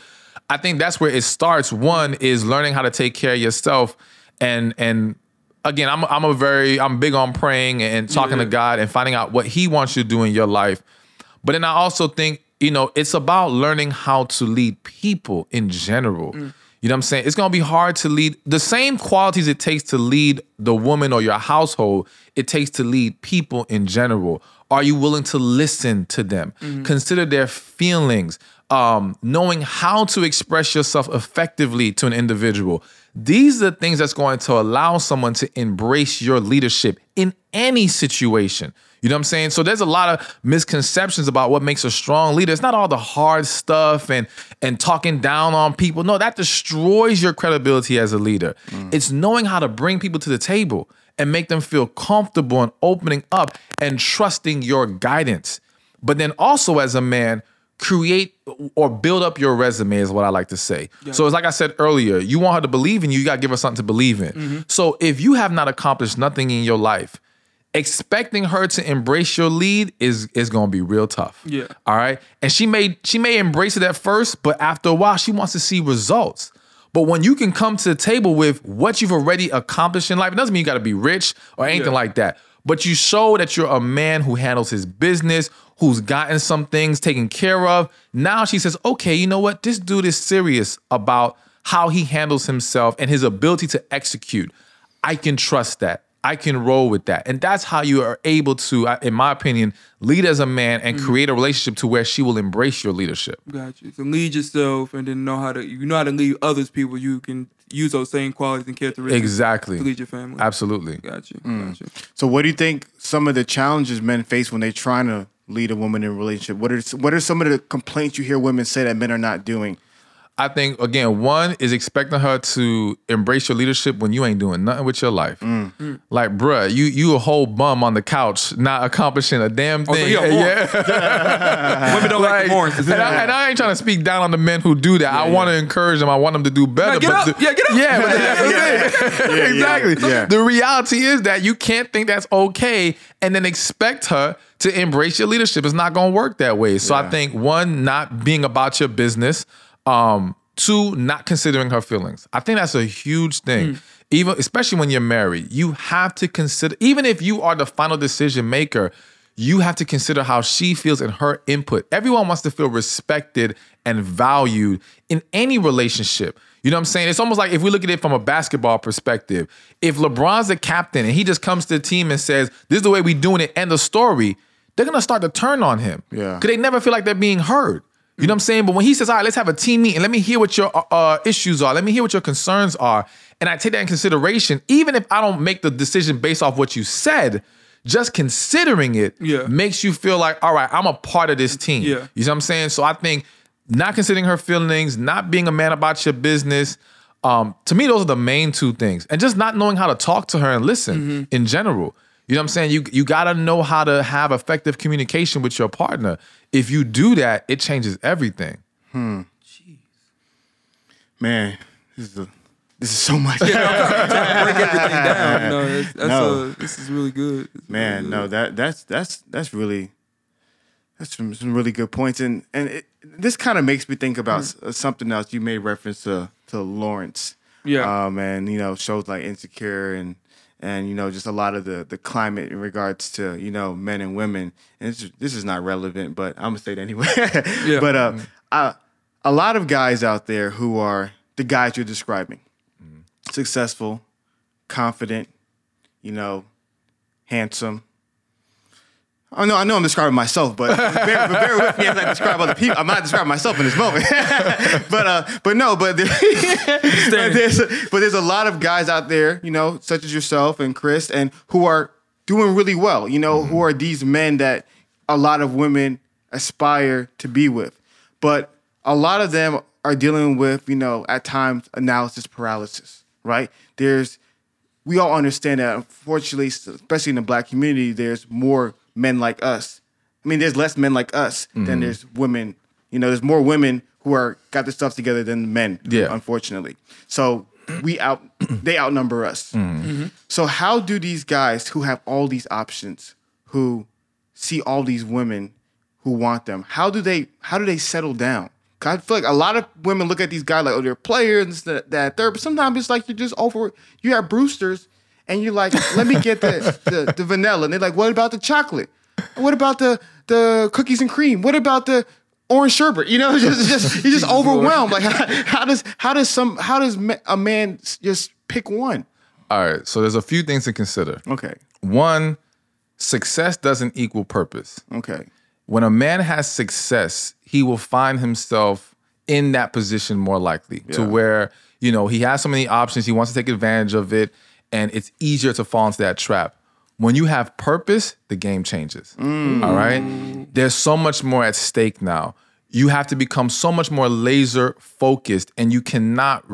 I think that's where it starts. One is learning how to take care of yourself and and again, I'm I'm a very I'm big on praying and talking to God and finding out what He wants you to do in your life. But then I also think, you know, it's about learning how to lead people in general. Mm. You know what I'm saying? It's gonna be hard to lead the same qualities it takes to lead the woman or your household, it takes to lead people in general. Are you willing to listen to them? Mm-hmm. Consider their feelings, um, knowing how to express yourself effectively to an individual. These are the things that's going to allow someone to embrace your leadership in any situation. You know what I'm saying? So there's a lot of misconceptions about what makes a strong leader. It's not all the hard stuff and and talking down on people. No, that destroys your credibility as a leader. Mm. It's knowing how to bring people to the table and make them feel comfortable and opening up and trusting your guidance. But then also as a man, create or build up your resume is what I like to say. So it's like I said earlier, you want her to believe in you, you got to give her something to believe in. Mm-hmm. So if you have not accomplished nothing in your life, expecting her to embrace your lead is is going to be real tough. Yeah. All right? And she may she may embrace it at first, but after a while she wants to see results. But when you can come to the table with what you've already accomplished in life, it doesn't mean you got to be rich or anything Yeah. like that. But you show that you're a man who handles his business, who's gotten some things taken care of. Now she says, okay, you know what? This dude is serious about how he handles himself and his ability to execute. I can trust that. I can roll with that. And that's how you are able to, in my opinion, lead as a man and mm-hmm. create a relationship to where she will embrace your leadership. Got you. So lead yourself, and then know how to you know how to lead others people. You can use those same qualities and characteristics Exactly. to lead your family. Absolutely. Got you. Mm. Got you. So, what do you think some of the challenges men face when they're trying to lead a woman in a relationship? What are what are some of the complaints you hear women say that men are not doing? I think again, one is expecting her to embrace your leadership when you ain't doing nothing with your life. Mm. Like, bruh, you you a whole bum on the couch, not accomplishing a damn thing. he a whore. yeah, Women don't like, the horns. and, I, and I ain't trying to speak down on the men who do that. I want to encourage them. I want them to do better. Now get but up. the- Yeah, get up. Yeah, but that's the thing. exactly. yeah. The reality is that you can't think that's okay and then expect her to embrace your leadership. It's not going to work that way. So I think one, not being about your business. Um, two, not considering her feelings. I think that's a huge thing. Even especially when you're married, you have to consider. Even if you are the final decision maker, you have to consider how she feels and her input. Everyone wants to feel respected and valued in any relationship. You know what I'm saying? It's almost like if we look at it from a basketball perspective, if LeBron's the captain and he just comes to the team and says, This is the way we're doing it, end of story, they're gonna start to turn on him. Yeah. Because they never feel like they're being heard. You know what I'm saying? But when he says, all right, let's have a team meeting, let me hear what your uh, uh, issues are, let me hear what your concerns are, and I take that in consideration, even if I don't make the decision based off what you said, just considering it Yeah. makes you feel like, all right, I'm a part of this team. Yeah. You know what I'm saying? So I think not considering her feelings, not being a man about your business, um, to me, those are the main two things. And just not knowing how to talk to her and listen Mm-hmm. in general. You know what I'm saying? You you gotta know how to have effective communication with your partner. If you do that, it changes everything. Man, this is a, this is so much. break everything down. No, that's, that's No. Uh, this is really good. It's Man, really no, that that's that's that's really that's some, some really good points, and and it, this kind of makes me think about s- uh, something else. You made reference to to Lawrence, Yeah. um, and you know shows like Insecure and and you know just a lot of the the climate in regards to you know men and women. And this, this is not relevant, but I'm gonna say it anyway. Yeah. But uh, I, a lot of guys out there who are the guys you're describing, successful, confident, you know, handsome. I know, I know I'm describing myself, but bear, but bear with me as I describe other people. I'm not describing myself in this moment. but uh, but no, but, there- but there's but there's a lot of guys out there, you know, such as yourself and Chris, and who are doing really well. You know, who are these men that a lot of women aspire to be with, but a lot of them are dealing with, you know, at times analysis paralysis. Right? There's we all understand that unfortunately, especially in the black community, there's more men like us. I mean, there's less men like us Mm-hmm. than there's women. You know, there's more women who are got their stuff together than men. Yeah. Unfortunately. So we out they outnumber us. Mm-hmm. So how do these guys who have all these options, who see all these women who want them, how do they how do they settle down? I feel like a lot of women look at these guys like, oh, they're players, that, that third. But sometimes it's like you're just over. You have Bruster's, and you're like, let me get the, the the vanilla, and they're like, what about the chocolate? What about the the cookies and cream? What about the orange sherbet? You know, just just you're just overwhelmed. Like, how, how does how does some how does a man just pick one? All right. So there's a few things to consider. Okay, One, success doesn't equal purpose. okay, when a man has success, he will find himself in that position more likely to where, you know, he has so many options, he wants to take advantage of it, and it's easier to fall into that trap. When you have purpose, the game changes. Mm. All right? There's so much more at stake now. You have to become so much more laser focused, and you cannot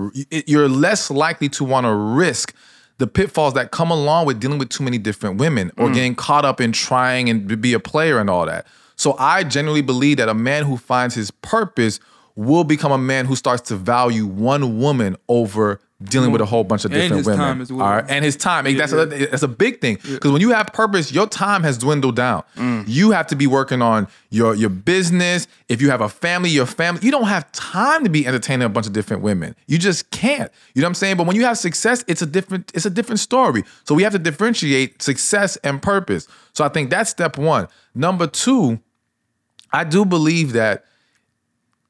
you're less likely to want to risk the pitfalls that come along with dealing with too many different women or mm. getting caught up in trying and be a player and all that. So I genuinely believe that a man who finds his purpose will become a man who starts to value one woman over dealing with a whole bunch of And different his women. well. All right? And his time. that's, yeah. A, that's a big thing. Because when you have purpose, your time has dwindled down. Mm. You have to be working on your, your business. If you have a family, your family, you don't have time to be entertaining a bunch of different women. You just can't. You know what I'm saying? But when you have success, it's a different, it's a different story. So we have to differentiate success and purpose. So I think that's step one. Number two, I do believe that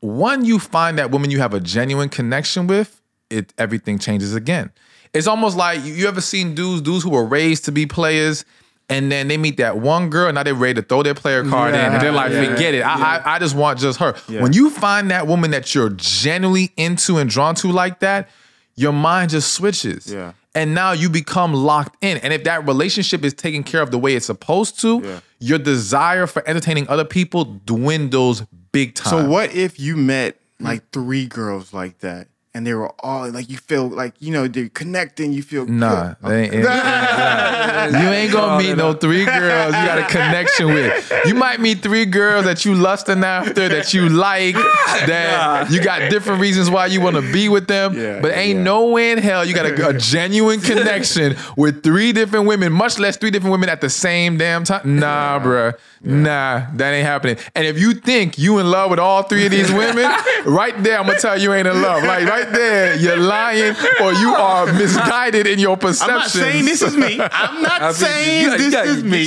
one, you find that woman you have a genuine connection with, it everything changes again. It's almost like you, ever seen dudes, dudes who were raised to be players, and then they meet that one girl, and now they're ready to throw their player card in, and they're like, Yeah, forget it. I, I I just want just her. When you find that woman that you're genuinely into and drawn to like that, your mind just switches. Yeah. And now you become locked in. And if that relationship is taken care of the way it's supposed to, Yeah. your desire for entertaining other people dwindles big time. So what if you met like three girls like that, and they were all like you feel like you know they're connecting, you feel Nah, they ain't, you ain't gonna meet no three girls you got a connection with. You might meet three girls that you lusting after, that you like, that you got different reasons why you want to be with them. Yeah, but ain't yeah. no way in hell you got a, a genuine connection with three different women, much less three different women at the same damn time. Nah, bruh. Nah, that ain't happening. And if you think you in love with all three of these women, right there, I'm gonna tell you, you ain't in love. Like right there, you're lying or you are misguided in your perception. I'm not saying this is me. I'm not I mean, saying you this gotta is me.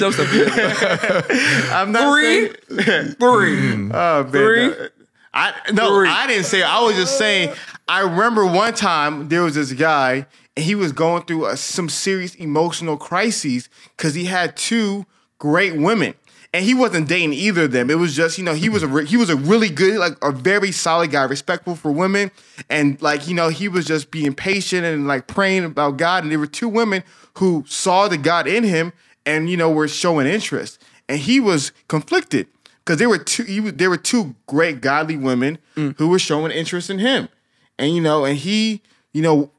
I'm not Three, saying. three. Mm. Oh, man, Three. no. I no, Three. I didn't say. it. I was just saying. I remember one time there was this guy, and he was going through a, some serious emotional crises because he had two great women, and he wasn't dating either of them. It was just you know he was a re- he was a really good like a very solid guy, respectful for women, and like you know he was just being patient and like praying about God. And there were two women who saw the God in him, and you know were showing interest, and he was conflicted because there were two he, was- there were two great godly women mm. who were showing interest in him, and you know and he you know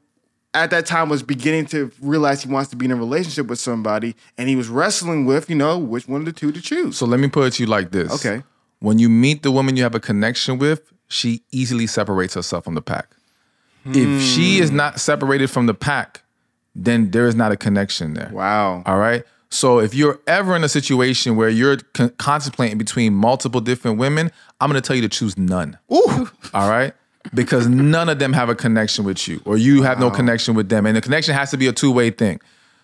at that time was beginning to realize he wants to be in a relationship with somebody and he was wrestling with you know which one of the two to choose So let me put it to you like this. Okay. When you meet the woman you have a connection with, she easily separates herself from the pack. If hmm. she is not separated from the pack, then there is not a connection there. wow All right. So if you're ever in a situation where you're con- contemplating between multiple different women, I'm going to tell you to choose none. Ooh. All right. Because none of them have a connection with you, or you have no connection with them, and the connection has to be a two way thing.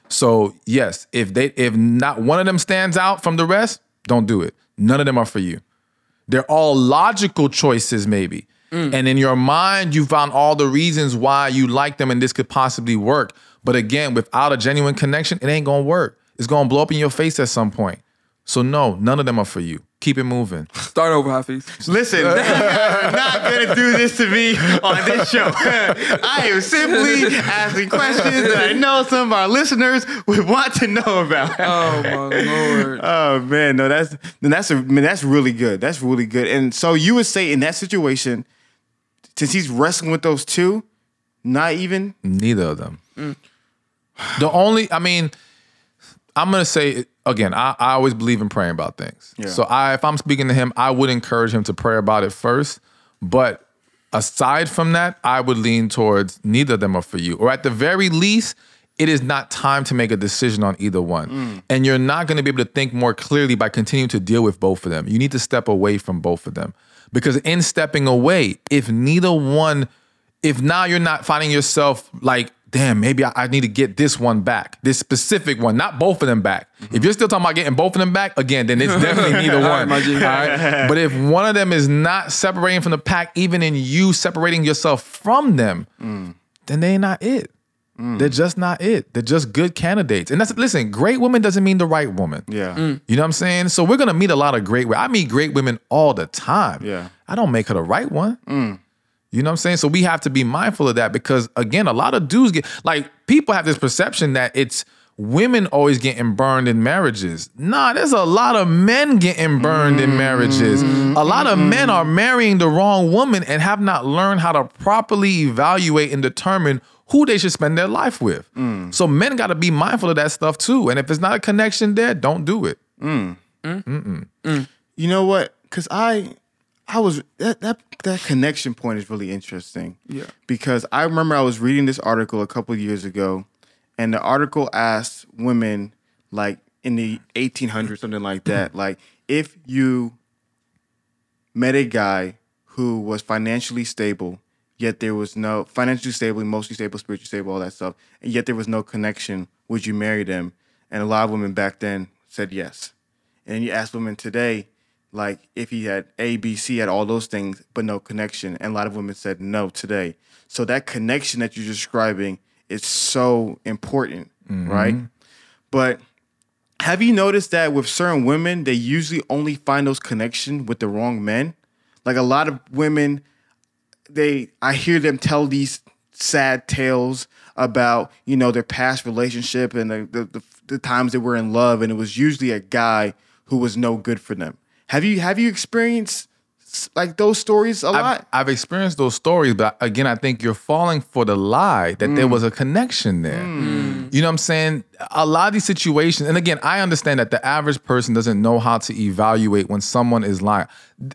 So yes, if they if not one of them stands out from the rest, don't do it. None of them are for you. They're all logical choices, maybe. Mm. And in your mind, you found all the reasons why you like them and this could possibly work. But again, without a genuine connection, it ain't gonna work. It's gonna blow up in your face at some point. So no, none of them are for you. Keep it moving. Start over, Hafeez. listen you're not gonna do this to me on this show i am simply asking questions that i know some of our listeners would want to know about Oh my lord. Oh man, no, that's that's a man, that's really good. That's really good. And so you would say in that situation, since he's wrestling with those two, not even Neither of them. Mm. The only, I mean, I'm gonna say again. I, I always believe in praying about things. So I, if I'm speaking to him, I would encourage him to pray about it first. But aside from that, I would lean towards neither of them are for you, or at the very least. It is not time to make a decision on either one. Mm. And you're not going to be able to think more clearly by continuing to deal with both of them. You need to step away from both of them. Because in stepping away, if neither one if now you're not finding yourself like, damn, maybe I, I need to get this one back, this specific one, not both of them back. If you're still talking about getting both of them back, again, then it's definitely neither one. my G. all right? But if one of them is not separating from the pack, even in you separating yourself from them, then they ain't not it. They're just not it. They're just good candidates. And that's listen, great woman doesn't mean the right woman. yeah. Mm. You know what I'm saying? So we're gonna meet a lot of great women. I meet great women all the time. Yeah. I don't make her the right one. You know what I'm saying? So we have to be mindful of that because again, a lot of dudes get like people have this perception that it's women always getting burned in marriages. Nah, there's a lot of men getting burned in marriages. Mm-hmm. A lot of mm-hmm. men are marrying the wrong woman and have not learned how to properly evaluate and determine who they should spend their life with. Mm. So men got to be mindful of that stuff too. And if there's not a connection there, don't do it. Mm. Mm. You know what? Because I, I was that that that connection point is really interesting. Yeah. Because I remember I was reading this article a couple years ago, and the article asked women like in the 1800s, something like that, like if you met a guy who was financially stable, yet there was no financially stable, emotionally stable, spiritually stable, all that stuff, and yet there was no connection, would you marry them? And a lot of women back then said yes. And then you ask women today, like if he had A, B, C, had all those things, but no connection. And a lot of women said no today. So that connection that you're describing is so important, mm-hmm. right? But have you noticed that with certain women, they usually only find those connection with the wrong men? Like a lot of women, they I hear them tell these sad tales about you know their past relationship and the the, the, the times they were in love, and it was usually a guy who was no good for them. Have you have you experienced like those stories a I've, lot? I've experienced those stories, but again, I think you're falling for the lie that there mm. was a connection there. Mm. You know what I'm saying? A lot of these situations, and again, I understand that the average person doesn't know how to evaluate when someone is lying.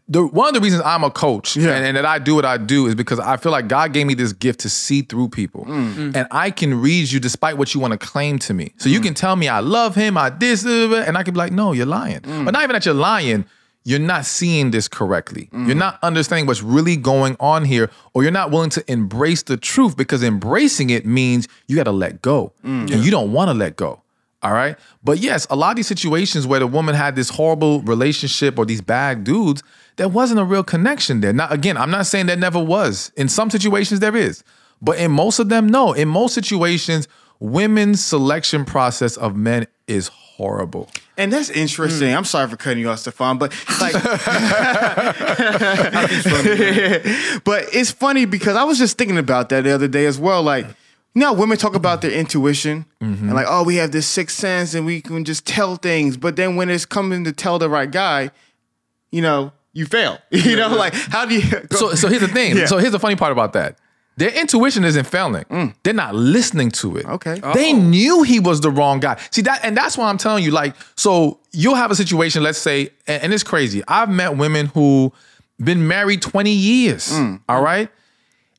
The, one of the reasons I'm a coach Yeah. and, and that I do what I do is because I feel like God gave me this gift to see through people. Mm. And I can read you despite what you want to claim to me. So you can tell me I love him, I this, and I can be like, no, you're lying. But not even that you're lying you're not seeing this correctly. You're not understanding what's really going on here, or you're not willing to embrace the truth because embracing it means you got to let go. Mm. And you don't want to let go. All right. But yes, a lot of these situations where the woman had this horrible relationship or these bad dudes, there wasn't a real connection there. Now, again, I'm not saying there never was. In some situations, there is. But in most of them, no. In most situations, women's selection process of men is horrible. And that's interesting. Hmm. I'm sorry for cutting you off, Stephan, but like, but it's funny because I was just thinking about that the other day as well. Like, you know, how women talk about their intuition mm-hmm. and like, oh, we have this sixth sense and we can just tell things. But then when it's coming to tell the right guy, you know, you fail. you know, like how do you? Go, So, so here's the thing. Yeah. So here's the funny part about that. Their intuition isn't failing. Mm. They're not listening to it. Okay. They oh. knew he was the wrong guy. See that, and that's why I'm telling you. Like, so you'll have a situation. Let's say, and, and it's crazy. I've met women who been married 20 years. Mm. all right.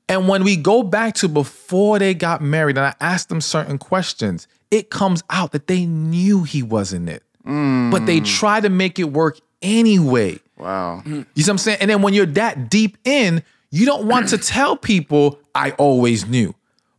And when we go back to before they got married, and I asked them certain questions, it comes out that they knew he wasn't it, mm. but they try to make it work anyway. wow. You see what I'm saying? And then when you're that deep in, you don't want to tell people, I always knew.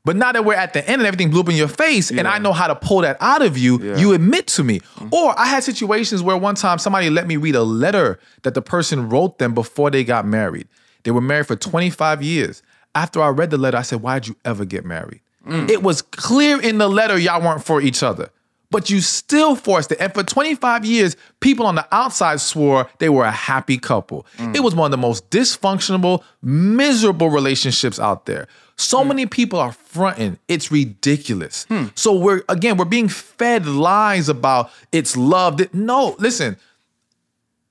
But now that we're at the end and everything blew up in your face, and I know how to pull that out of you, you admit to me. Mm-hmm. Or I had situations where one time somebody let me read a letter that the person wrote them before they got married. They were married for 25 years. After I read the letter, I said, Why'd you ever get married? Mm. It was clear in the letter y'all weren't for each other. But you still forced it. And for 25 years, people on the outside swore they were a happy couple. Mm. It was one of the most dysfunctional, miserable relationships out there. So hmm. many people are fronting. It's ridiculous. Hmm. So we're again, we're being fed lies about it's love. No, listen.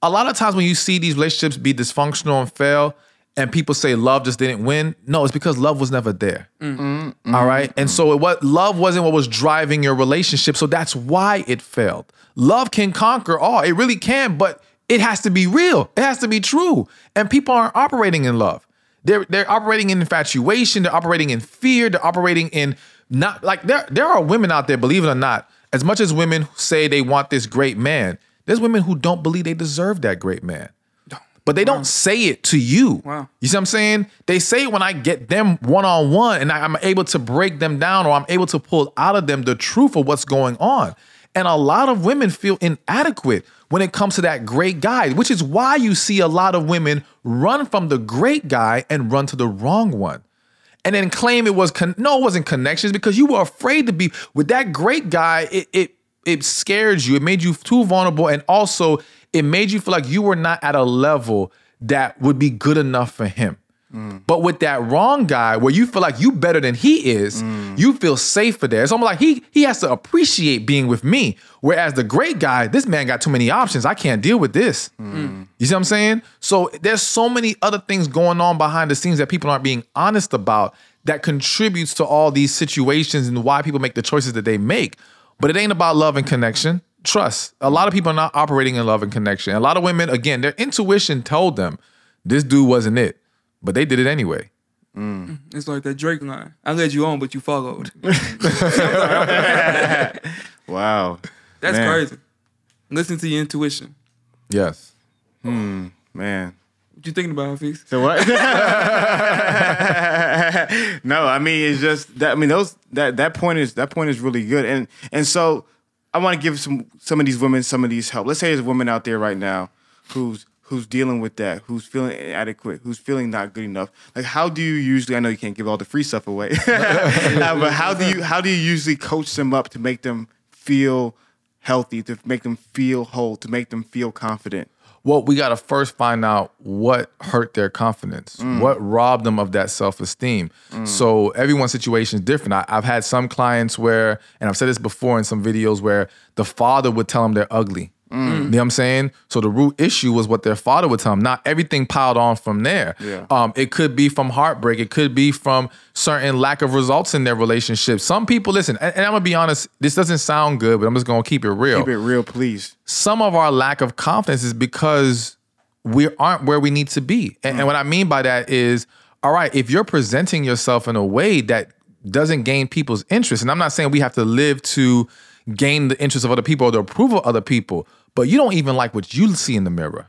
A lot of times when you see these relationships be dysfunctional and fail, and people say love just didn't win, no, it's because love was never there. Mm-hmm. All right. Mm-hmm. And so it was love wasn't what was driving your relationship. So that's why it failed. Love can conquer all. It really can, but it has to be real. It has to be true. And people aren't operating in love. They're they're operating in infatuation, they're operating in fear, they're operating in not like there there are women out there, believe it or not, as much as women say they want this great man, there's women who don't believe they deserve that great man but they don't say it to you. Wow. You see what I'm saying? They say it when I get them one on one and I- I'm able to break them down or I'm able to pull out of them the truth of what's going on. And a lot of women feel inadequate when it comes to that great guy, which is why you see a lot of women run from the great guy and run to the wrong one. And then claim it was con- no, it wasn't connections because you were afraid to be with that great guy. It it it scared you. It made you too vulnerable, and also it made you feel like you were not at a level that would be good enough for him. Mm. But with that wrong guy, where you feel like you better than he is, mm. you feel safer there. It's almost like he he has to appreciate being with me. Whereas the great guy, this man got too many options. I can't deal with this. Mm. You see what I'm saying? So there's so many other things going on behind the scenes that people aren't being honest about that contributes to all these situations and why people make the choices that they make. But it ain't about love and connection. Trust. A lot of people are not operating in love and connection. A lot of women, again, their intuition told them this dude wasn't it, but they did it anyway. It's like that Drake line. I led you on, but you followed. Wow. That's Man. crazy. Listen to your intuition. Yes. Hmm, Man. What you thinking about, Hafeez? So what? no, I mean it's just that. I mean those that that point is that point is really good, and and so I want to give some some of these women some of these help. Let's say there's a woman out there right now who's who's dealing with that, who's feeling inadequate, who's feeling not good enough. Like how do you usually? I know you can't give all the free stuff away, but how do you how do you usually coach them up to make them feel healthy, to make them feel whole, to make them feel confident? Well, we got to first find out what hurt their confidence, mm. what robbed them of that self esteem. Mm. So everyone's situation is different. I, I've had some clients where, and I've said this before in some videos, where the father would tell them they're ugly. You know what I'm saying? So the root issue was what their father would tell them. Not everything piled on from there. Yeah. Um, it could be from heartbreak. It could be from certain lack of results in their relationship. Some people listen, and, and I'm gonna be honest. This doesn't sound good, but I'm just gonna keep it real Keep it real, please. some of our lack of confidence is because we aren't where we need to be. And, and what I mean by that is, all right, if you're presenting yourself in a way that doesn't gain people's interest, and I'm not saying we have to live to gain the interest of other people or the approval of other people, but you don't even like what you see in the mirror.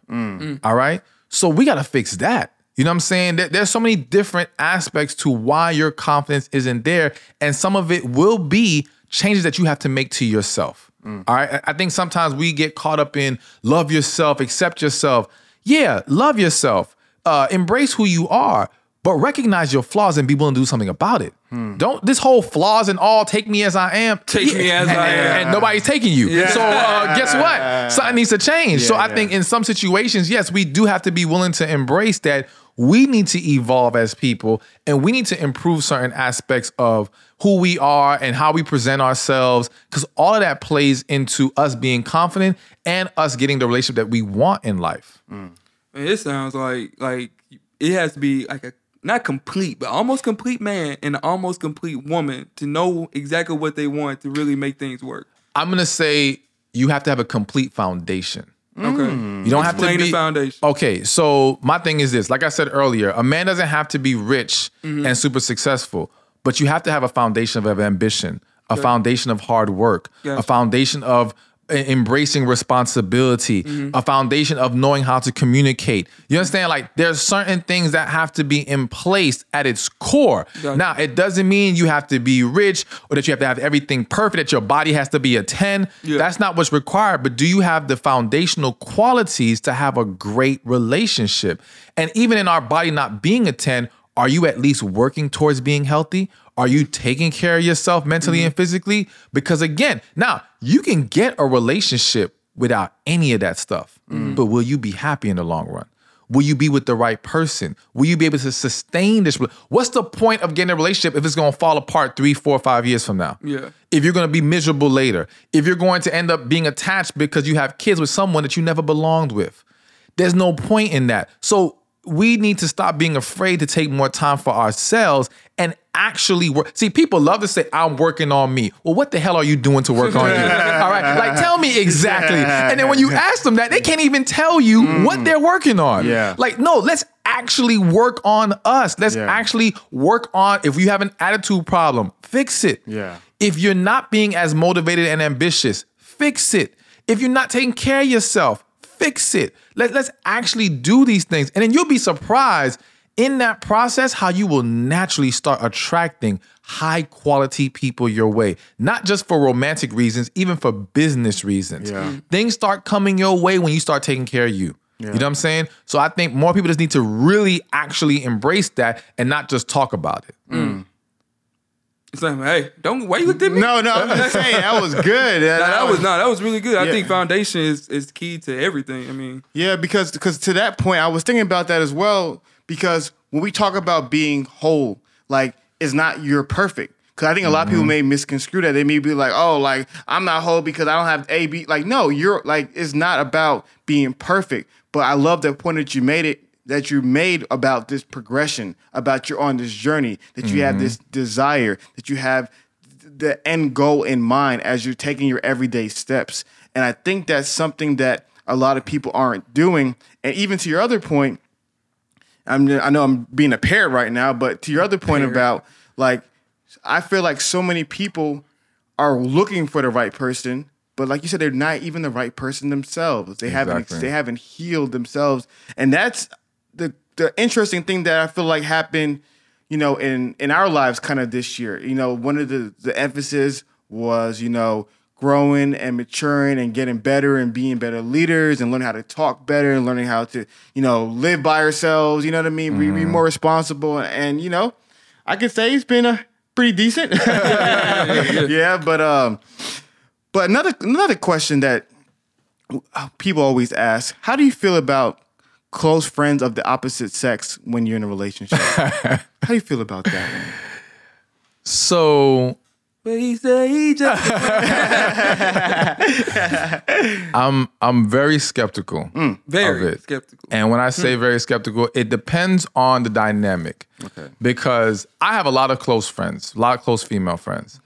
All right. So we got to fix that. You know what I'm saying? There- There's so many different aspects to why your confidence isn't there. And some of it will be changes that you have to make to yourself. All right. I- I think sometimes we get caught up in love yourself, accept yourself. Yeah, love yourself, uh, embrace who you are. But recognize your flaws and be willing to do something about it. Don't this whole flaws and all take me as I am. Take me as and, I am. and nobody's taking you. Yeah. So uh, guess what? Something needs to change. so I yeah. think in some situations, yes, we do have to be willing to embrace that we need to evolve as people and we need to improve certain aspects of who we are and how we present ourselves because all of that plays into us being confident and us getting the relationship that we want in life. Man, it sounds like like it has to be like a not complete, but almost complete man and an almost complete woman to know exactly what they want to really make things work. I'm gonna say you have to have a complete foundation. Okay. You don't have to Explain be the foundation. Okay, so my thing is this: like I said earlier, a man doesn't have to be rich Mm-hmm. and super successful, but you have to have a foundation of ambition, a foundation of hard work, Gotcha. a foundation of embracing responsibility, Mm-hmm. a foundation of knowing how to communicate. You understand? Like there's certain things that have to be in place at its core. Gotcha. Now, it doesn't mean you have to be rich or that you have to have everything perfect, that your body has to be a 10. Yeah. That's not what's required, but do you have the foundational qualities to have a great relationship? And even in our body not being a 10, are you at least working towards being healthy? Are you taking care of yourself mentally and mm-hmm. physically? Because again, now you can get a relationship without any of that stuff, mm. but will you be happy in the long run? Will you be with the right person? Will you be able to sustain this? What's the point of getting a relationship if it's going to fall apart three, four, five years from now? Yeah. If you're going to be miserable later, if you're going to end up being attached because you have kids with someone that you never belonged with, there's no point in that. So we need to stop being afraid to take more time for ourselves and actually work. See, people love to say, I'm working on me. Well, what the hell are you doing to work on you? All right. Like, tell me exactly. And then when you ask them that, they can't even tell you mm. what they're working on. Yeah. Like, no, let's actually work on us. Let's Yeah. actually work on if you have an attitude problem, fix it. Yeah. If you're not being as motivated and ambitious, fix it. If you're not taking care of yourself, fix it. Let, let's actually do these things. And then you'll be surprised in that process how you will naturally start attracting high quality people your way, not just for romantic reasons, even for business reasons. Yeah. Mm. Things start coming your way when you start taking care of you. You know what I'm saying? So I think more people just need to really actually embrace that and not just talk about it. It's like, hey, don't why you looked at me? No, no, I'm just saying that was good. Nah, that was no, that was really good. I think foundation is is key to everything. I mean, Yeah, because because to that point, I was thinking about that as well. Because when we talk about being whole, like it's not you're perfect. Because I think a lot of people mm-hmm. may misconstrue that. They may be like, "Oh, like I'm not whole because I don't have A B. Like, no, you're like it's not about being perfect. But I love the point that you made it that you made about this progression, about you're on this journey, that you have mm-hmm. this desire, that you have the end goal in mind as you're taking your everyday steps. And I think that's something that a lot of people aren't doing. And even to your other point, I'm, I know I'm being a parrot right now, but to your other point Parrot. about like, I feel like so many people are looking for the right person, but like you said, they're not even the right person themselves. They haven't they haven't healed themselves, and that's the the interesting thing that I feel like happened, you know, in in our lives kind of this year. You know, one of the the emphasis was you know growing and maturing and getting better and being better leaders and learning how to talk better and learning how to you know live by ourselves. You know what I mean? Be, be more responsible and you know, I could say it's been a pretty decent. yeah, but um, but another another question that people always ask: How do you feel about close friends of the opposite sex when you're in a relationship? How do you feel about that? One? So but he said he just I'm I'm very skeptical. Mm. very of it. skeptical. And when I say mm. very skeptical, it depends on the dynamic. Okay. Because I have a lot of close friends, a lot of close female friends.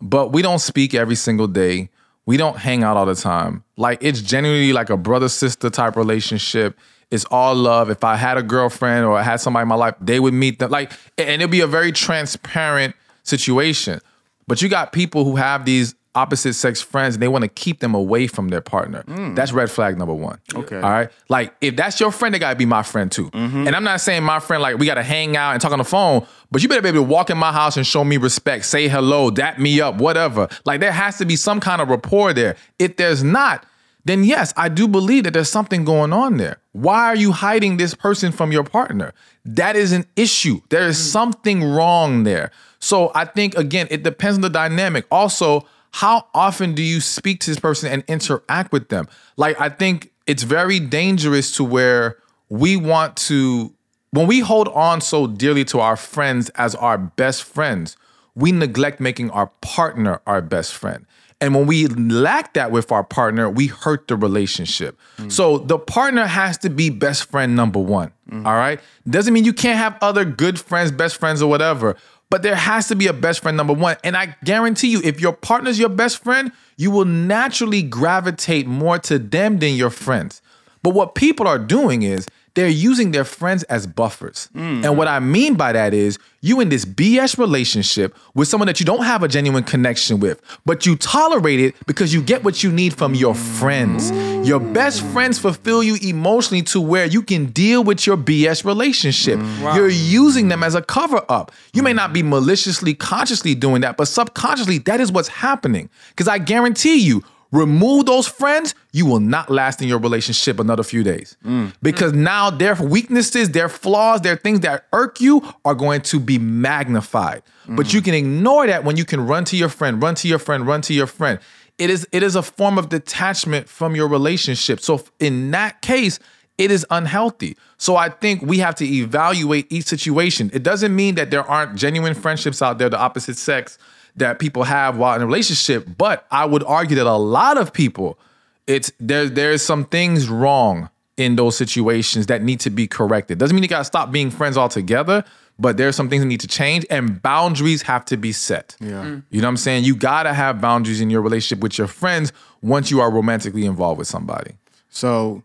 But we don't speak every single day. We don't hang out all the time. Like it's genuinely like a brother sister type relationship. It's all love. If I had a girlfriend or I had somebody in my life, they would meet them. Like, and it'd be a very transparent situation. But you got people who have these opposite sex friends and they want to keep them away from their partner. Hmm. That's red flag number one. Okay. All right. Like if that's your friend, they gotta be my friend too. Mm-hmm. And I'm not saying my friend like we gotta hang out and talk on the phone, but you better be able to walk in my house and show me respect, say hello, dap me up, whatever. Like there has to be some kind of rapport there. If there's not, then yes, I do believe that there's something going on there. Why are you hiding this person from your partner? That is an issue. There is mm. something wrong there. So I think again, it depends on the dynamic. Also, how often do you speak to this person and interact with them? Like I think it's very dangerous to where we want to when we hold on so dearly to our friends as our best friends, we neglect making our partner our best friend. And when we lack that with our partner, we hurt the relationship. So the partner has to be best friend number one. all right. Doesn't mean you can't have other good friends, best friends, or whatever, but there has to be a best friend number one. And I guarantee you, if your partner's your best friend, you will naturally gravitate more to them than your friends. But what people are doing is they're using their friends as buffers. And mm. what I mean by that is you in this BS relationship with someone that you don't have a genuine connection with, but you tolerate it because you get what you need from your friends. Your mm. best friends fulfill you emotionally to where you can deal with your BS relationship. Mm. You're using them as a cover up. You may not be maliciously, consciously doing that, but subconsciously, that is what's happening. Because I guarantee you, remove those friends, you will not last in your relationship another few days. Mm. Because now their weaknesses, their flaws, their things that irk you are going to be magnified. But you mm. can ignore that when you can run to your friend, run to your friend, run to your friend. It is it is a form of detachment from your relationship. So in that case, it is unhealthy. So I think we have to evaluate each situation. It doesn't mean that there aren't genuine friendships out there, the opposite sex, that people have while in a relationship. But I would argue that a lot of people, it's there. There's some things wrong in those situations that need to be corrected. Doesn't mean you gotta stop being friends altogether, but there's some things that need to change, and boundaries have to be set. Yeah. Mm-hmm. You know what I'm saying? You gotta have boundaries in your relationship with your friends once you are romantically involved with somebody. So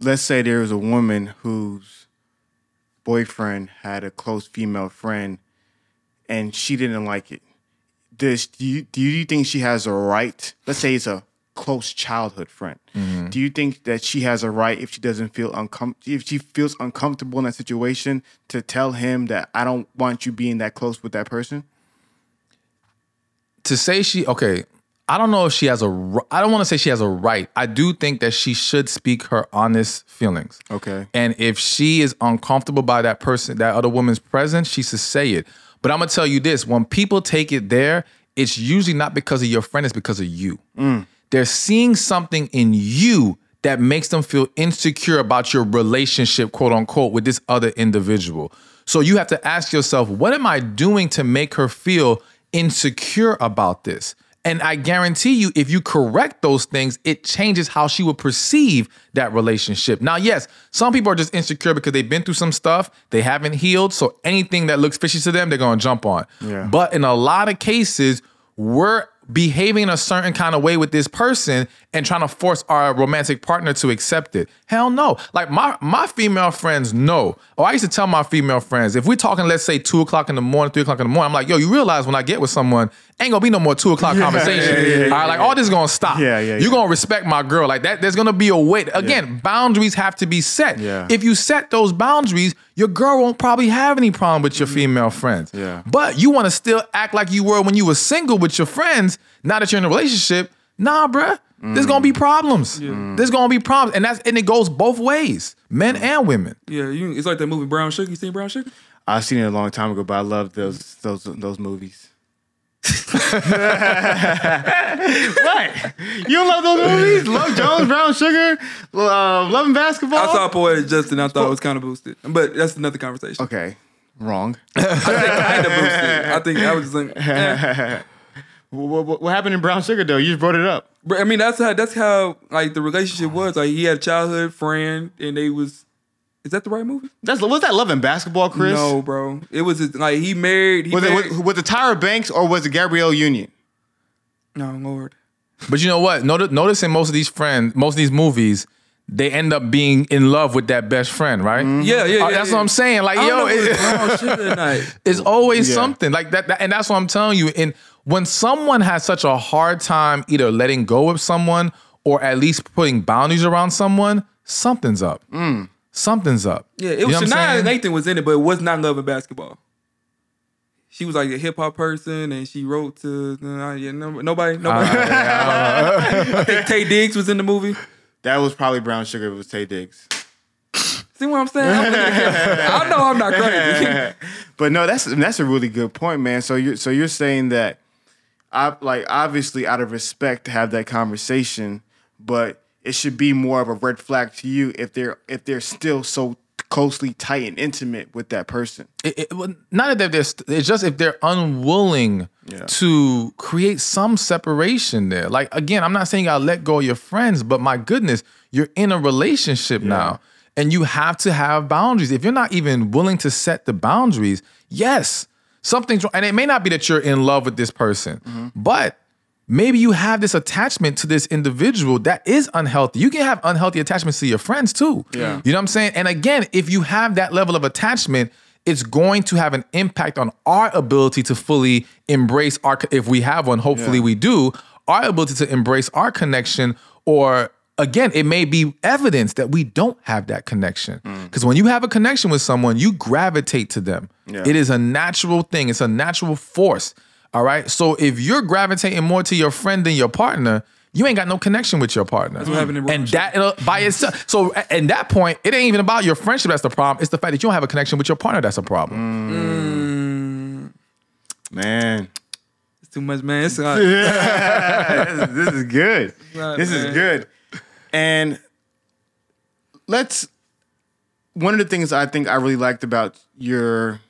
let's say there was a woman whose boyfriend had a close female friend and she didn't like it. Does do you do you think she has a right? Let's say it's a close childhood friend. Mm-hmm. Do you think that she has a right if she doesn't feel uncomfortable if she feels uncomfortable in that situation to tell him that I don't want you being that close with that person? to say she okay i don't know if she has a I don't want to say she has a right i do think that she should speak her honest feelings Okay. and if she is uncomfortable by that person that other woman's presence she should say it but i'm gonna tell you this when people take it there it's usually not because of your friend it's because of you. Mm. They're seeing something in you that makes them feel insecure about your relationship quote unquote with this other individual. So you have to ask yourself what am i doing to make her feel insecure about this. And I guarantee you, if you correct those things, it changes how she would perceive that relationship. Now, yes, some people are just insecure because they've been through some stuff, they haven't healed. So anything that looks fishy to them, they're gonna jump on. Yeah. But in a lot of cases, we're behaving a certain kind of way with this person and trying to force our romantic partner to accept it. Hell no. Like my my female friends know. Or I used to tell my female friends, if we're talking, let's say two o'clock in the morning, three o'clock in the morning, I'm like, yo, you realize when I get with someone, ain't gonna be no more two o'clock conversation. yeah, yeah, all right, like all this is gonna stop. Yeah, yeah, You're gonna respect my girl. Like that, there's gonna be a way. Again, boundaries have to be set. Yeah. If you set those boundaries, your girl won't probably have any problem with your female friends. Yeah. But you want to still act like you were when you were single with your friends. Now that you're in a relationship, nah, bruh. There's gonna Mm. be problems. Yeah. There's gonna be problems, and that's and it goes both ways, men Mm. and women. Yeah, you, it's like that movie Brown Sugar. You seen Brown Sugar? I've seen it a long time ago, but I love those those those movies. What? You don't love those movies? Love Jones, Brown Sugar, uh, loving basketball. I saw Poetic Justice and I thought it was kind of boosted, but that's another conversation. Okay, wrong. I think kind of boosted. I think I was just like, eh. what, what, what happened in Brown Sugar though? You just brought it up. I mean, that's how that's how like the relationship was. Like he had a childhood friend, and they was. Is that the right movie? That's was that Love & Basketball, Chris? No, bro. It was his- like he married. He Was married, it was, was it Tyra Banks or was it Gabrielle Union? no, Lord. But you know what? Notice, notice in most of these friends, most of these movies, they end up being in love with that best friend, right? Yeah, yeah, Uh, yeah, that's yeah. what I'm saying. Like, I yo, don't know if it- it was Brown Sugar tonight. it's always Yeah. something like that, that- and that's what I'm telling you. And when someone has such a hard time either letting go of someone or at least putting boundaries around someone, something's up. Something's up. Yeah, it You was know Sanaa? Lathan was in it, but it was not Love & Basketball. She was like a hip hop person, and she wrote to uh, yeah, no, nobody. Nobody. I think Taye Diggs was in the movie. That was probably brown sugar. If it was Taye Diggs. See what I'm saying? I'm I know I'm not crazy. but no, that's that's a really good point, man. So you're so you're saying that, I like obviously out of respect to have that conversation, but it should be more of a red flag to you if they're if they're still so closely tight and intimate with that person. it, it, well, not that they're st- it's just if they're unwilling Yeah. to create some separation there. Like again i'm not saying you gotta let go of your friends but my goodness you're in a relationship now and you have to have boundaries. If you're not even willing to set the boundaries yes something's wrong. And it may not be that you're in love with this person mm-hmm. but maybe you have this attachment to this individual that is unhealthy. You can have unhealthy attachments to your friends too. Yeah. You know what I'm saying? And again, if you have that level of attachment, it's going to have an impact on our ability to fully embrace our if we have one, hopefully Yeah. we do, our ability to embrace our connection or again, it may be evidence that we don't have that connection. Mm. Because when you have a connection with someone, you gravitate to them. Yeah. It is a natural thing, it's a natural force. All right. So if you're gravitating more to your friend than your partner, you ain't got no connection with your partner. what happened in and that by itself. So at at that point, it ain't even about your friendship that's the problem. It's the fact that you don't have a connection with your partner that's a problem. Mm. Man, It's too much, man. It's like, this, is, this is good. Right, this is good. And let's. One of the things I think I really liked about your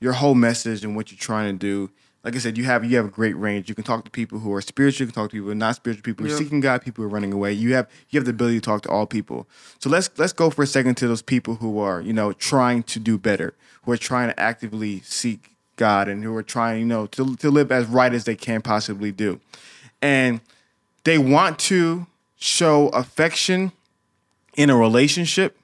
your whole message and what you're trying to do. Like I said, you have you have a great range. You can talk to people who are spiritual. You can talk to people who are not spiritual. People who are seeking God. People who are running away. You have you have the ability to talk to all people. So let's let's go for a second to those people who are you know trying to do better, who are trying to actively seek God, and who are trying you know to to live as right as they can possibly do, and they want to show affection in a relationship,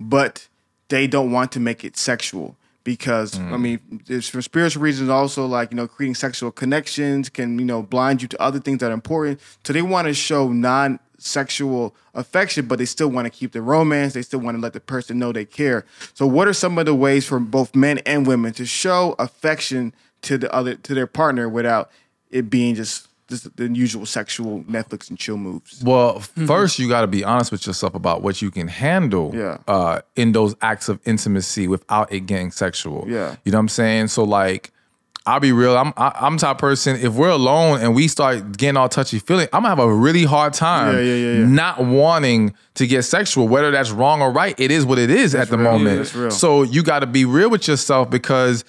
but they don't want to make it sexual because I mm. mean, it's for spiritual reasons. Also, like you know, creating sexual connections can you know blind you to other things that are important. So they want to show non-sexual affection, but they still want to keep the romance. They still want to let the person know they care. So, what are some of the ways for both men and women to show affection to the other to their partner without it being just just the usual sexual Netflix and chill moves? Well, first you got to be honest with yourself about what you can handle Yeah. uh, in those acts of intimacy without it getting sexual. Yeah. you know what I'm saying. So like, I'll be real. I'm I, I'm the type person. If we're alone and we start getting all touchy feely, I'm gonna have a really hard time Yeah, yeah, yeah, yeah. not wanting to get sexual. Whether that's wrong or right, it is what it is at the real. moment. Yeah. So you got to be real with yourself because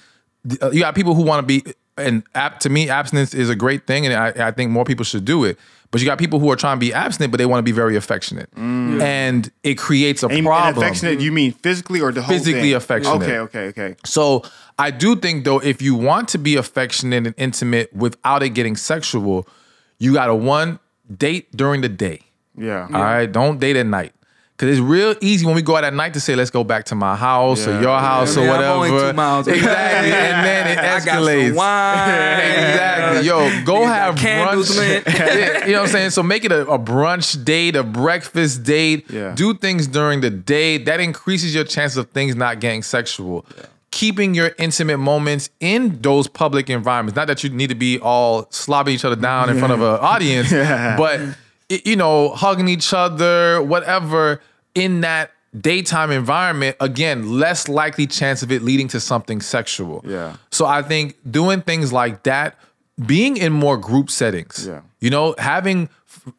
uh, you got people who want to be and to me abstinence is a great thing and I, I think more people should do it but you got people who are trying to be abstinent but they want to be very affectionate mm. and it creates a And, and problem affectionate, you mean physically or the whole Physically thing? affectionate. Okay, okay, okay. so I do think though, if you want to be affectionate and intimate without it getting sexual, you gotta one date during the day. Yeah. All right, don't date at night. Cause it's real easy when we go out at night to say, let's go back to my house or your house Yeah, or man, whatever. I'm only two miles away. Exactly. and then it I got escalates. some wine. Exactly. Yo, go Niggas have candles brunch. lit. Yeah, you know what I'm saying? So make it a, a brunch date, a breakfast date. Yeah. Do things during the day. That increases your chances of things not getting sexual. Keeping your intimate moments in those public environments. Not that you need to be all slobbing each other down in front of an audience, but you know, hugging each other, whatever, in that daytime environment, again, less likely chance of it leading to something sexual. Yeah. So I think doing things like that, being in more group settings, Yeah. you know, having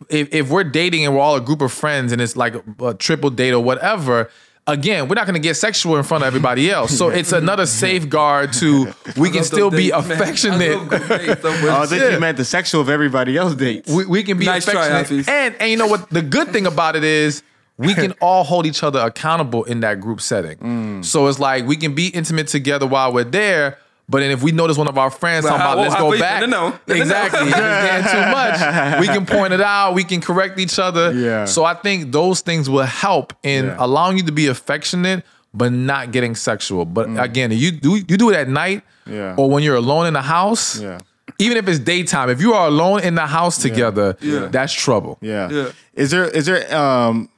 if, if we're dating and we're all a group of friends and it's like a, a triple date or whatever, again, we're not gonna get sexual in front of everybody else. So it's another safeguard to we can still be affectionate. Oh, I thought Yeah. you meant the sexual of everybody else dates. we, we can be Nice try, affectionate. Hafeez. and and you know what? The good thing about it is we can all hold each other accountable in that group setting. Mm. So it's like we can be intimate together while we're there. But then if we notice one of our friends Well, talking about how- let's how go back, no, no, no, no. exactly, it's getting too much. We can point it out. We can correct each other. Yeah. So I think those things will help in Yeah. allowing you to be affectionate, but not getting sexual. But again, you do you do it at night, Mm. Yeah. or when you're alone in the house, Yeah. even if it's daytime, if you are alone in the house together, Yeah. that's trouble. Yeah. Yeah. Is there is there um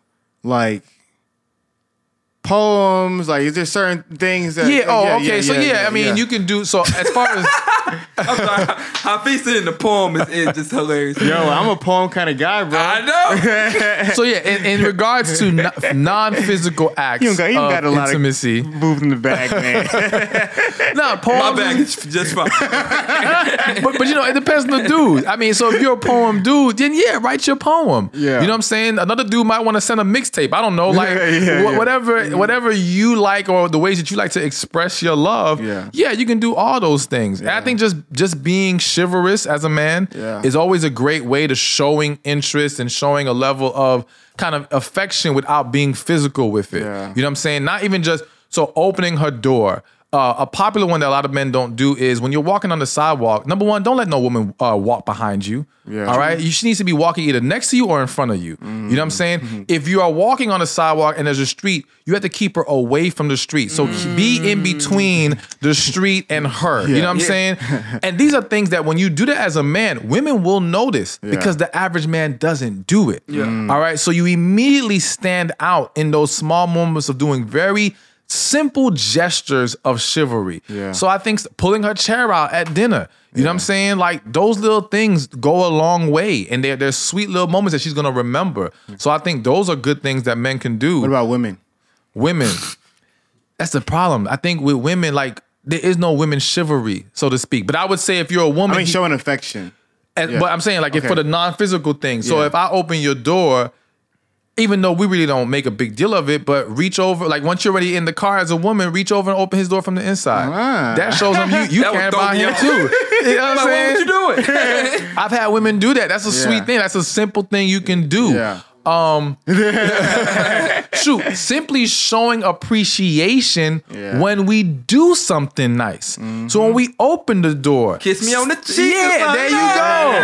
like poems? Like is there certain things that Yeah. Oh, okay. so yeah, I mean, yeah. you can do so as far as I'm sorry. Hafeez in the poem is, is just hilarious. Yo, I'm a poem kind of guy, bro. I know. So yeah, in, in regards to no- non-physical acts You got, you don't of got a lot intimacy, of moving the bag, man. no poem. My bag is just fine. but, but you know, it depends on the dude. I mean, so if you're a poem dude, then yeah, write your poem. Yeah. You know what I'm saying? Another dude might want to send a mixtape. I don't know, like Yeah, yeah, wha- yeah. whatever, whatever you like or the ways that you like to express your love. Yeah. Yeah, you can do all those things. And I think just just being chivalrous as a man Yeah. is always a great way to showing interest and showing a level of kind of affection without being physical with it. Yeah. You know what I'm saying? Not even just so opening her door. Uh, a popular one that a lot of men don't do is when you're walking on the sidewalk. Number one, don't let no woman uh, walk behind you. Yeah. All right, you she needs to be walking either next to you or in front of you. You know what I'm saying? If you are walking on a sidewalk and there's a street, you have to keep her away from the street. So be in between the street and her. You know what I'm Yeah. saying? And these are things that when you do that as a man, women will notice because the average man doesn't do it. Yeah. All right. So you immediately stand out in those small moments of doing very simple gestures of chivalry. Yeah. So I think pulling her chair out at dinner, you know what I'm saying? Like those little things go a long way and they're, they're sweet little moments that she's going to remember. So I think those are good things that men can do what about women? women. That's the problem. I think with women, like there is no women chivalry, so to speak. But I would say if you're a woman, I mean, showing affection. yeah. but I'm saying like if for the non-physical thing. So Yeah. if I open your door, even though we really don't make a big deal of it, but reach over, like once you're already in the car as a woman, reach over and open his door from the inside. That shows him you you care about him too. You know what I'm Like, saying? what you doing? I've had women do that. That's a Yeah. sweet thing. That's a simple thing you can do. Yeah. Um, shoot, simply showing appreciation Yeah. when we do something nice. So when we open the door, Kiss me on the cheek. yeah, there you go,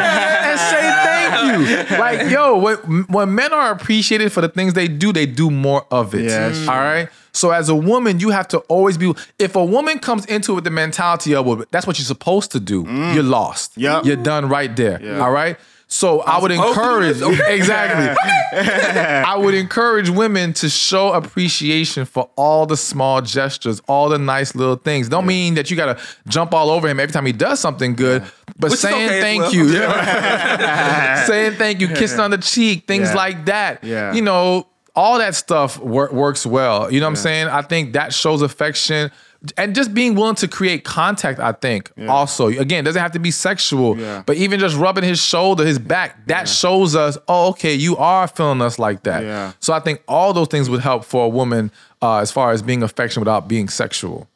and say thank you. Like yo, when, when men are appreciated for the things they do, they do more of it. Yeah, that's mm. all right. So as a woman, you have to always be. If a woman comes into it with the mentality of, well, that's what you're supposed to do, mm. you're lost. Yeah, You're done right there. Yeah. All right. So I would to do encourage? Exactly. I would encourage women to show appreciation for all the small gestures, all the nice little things. Don't mean that you gotta jump all over him every time he does something good, but Which saying okay thank well. you, saying thank you, kissing on the cheek, things Yeah. like that. Yeah. You know, all that stuff wor- works well. You know what I'm saying? I think that shows affection. And just being willing to create contact, I think, also. Again, doesn't have to be sexual, Yeah. but even just rubbing his shoulder, his back, that shows us, oh, okay, you are feeling us like that. Yeah. So I think all those things would help for a woman uh, as far as being affectionate without being sexual.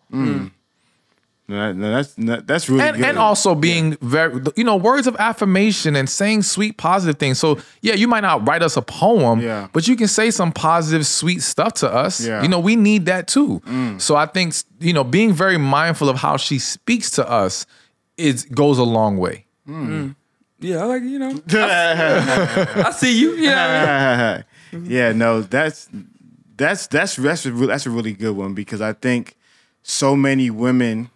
No, no, that's no, that's really and, good. and also being very you know words of affirmation and saying sweet positive things so yeah you might not write us a poem Yeah. but you can say some positive sweet stuff to us Yeah. Mm. you know we need that too so i think you know being very mindful of how she speaks to us it goes a long way Yeah, I like you know. I, I see you. Yeah. yeah, no, that's that's that's that's a, that's a really good one because I think so many women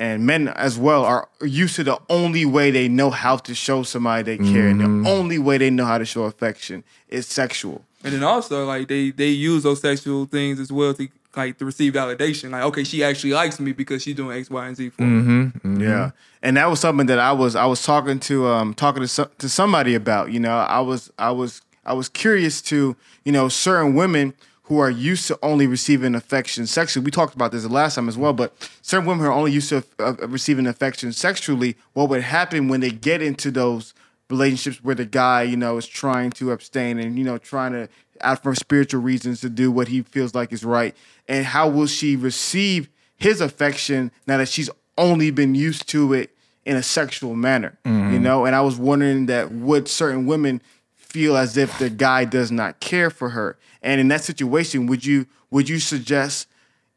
and men as well are used to the only way they know how to show somebody they care, and Mm-hmm. the only way they know how to show affection is sexual. And then also like they they use those sexual things as well to like to receive validation. Like okay, she actually likes me because she's doing X, Y, and Z for me. Yeah, and that was something that I was I was talking to um talking to some, to somebody about. You know, I was I was I was curious to you know certain women who are used to only receiving affection sexually. We talked about this the last time as well, but certain women who are only used to uh, receiving affection sexually. What would happen when they get into those relationships where the guy you know is trying to abstain and you know trying to out for spiritual reasons to do what he feels like is right and how will she receive his affection now that she's only been used to it in a sexual manner you know and i was wondering that would certain women feel as if the guy does not care for her and in that situation would you would you suggest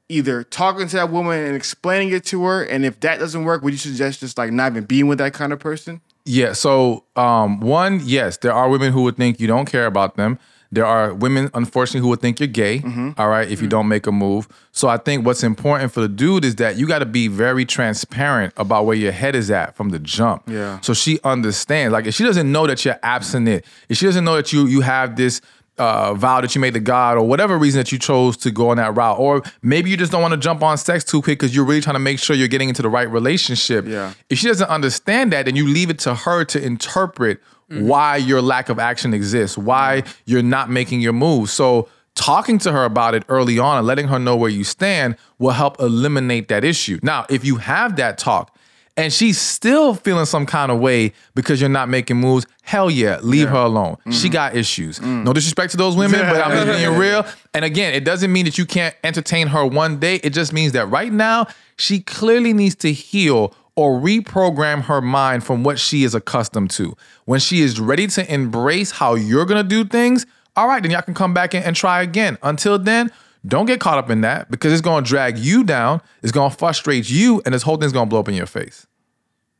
either talking to that woman and explaining it to her and if that doesn't work would you suggest just like not even being with that kind of person Yeah. So, um, one, yes, there are women who would think you don't care about them. There are women, unfortunately, who would think you're gay. Mm-hmm. all right, if you don't make a move. So, I think what's important for the dude is that you got to be very transparent about where your head is at from the jump. Yeah. So she understands. Like, if she doesn't know that you're abstinent, if she doesn't know that you you have this uh, vow that you made to God or whatever reason that you chose to go on that route. Or maybe you just don't want to jump on sex too quick because you're really trying to make sure you're getting into the right relationship. Yeah. If she doesn't understand that, then you leave it to her to interpret Mm-hmm. why your lack of action exists, why mm-hmm. you're not making your moves. So talking to her about it early on and letting her know where you stand will help eliminate that issue. Now, if you have that talk and she's still feeling some kind of way because you're not making moves, hell yeah, leave her alone. She mm-hmm. got issues. Mm. No disrespect to those women, but I'm just being real. And again, it doesn't mean that you can't entertain her one day. It just means that right now, she clearly needs to heal or reprogram her mind from what she is accustomed to. When she is ready to embrace how you're gonna do things, all right, then y'all can come back in and try again. Until then, don't get caught up in that because it's gonna drag you down, it's gonna frustrate you, and this whole thing's gonna blow up in your face.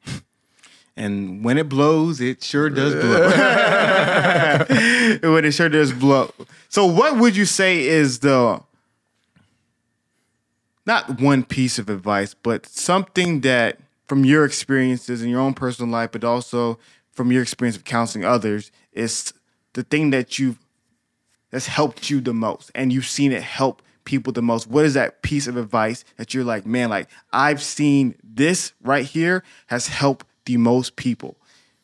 And when it blows, it sure does blow. when it sure does blow. So, what would you say is the not one piece of advice, but something that from your experiences in your own personal life, but also from your experience of counseling others, is the thing that you've that's helped you the most and you've seen it help people the most what is that piece of advice that you're like man like i've seen this right here has helped the most people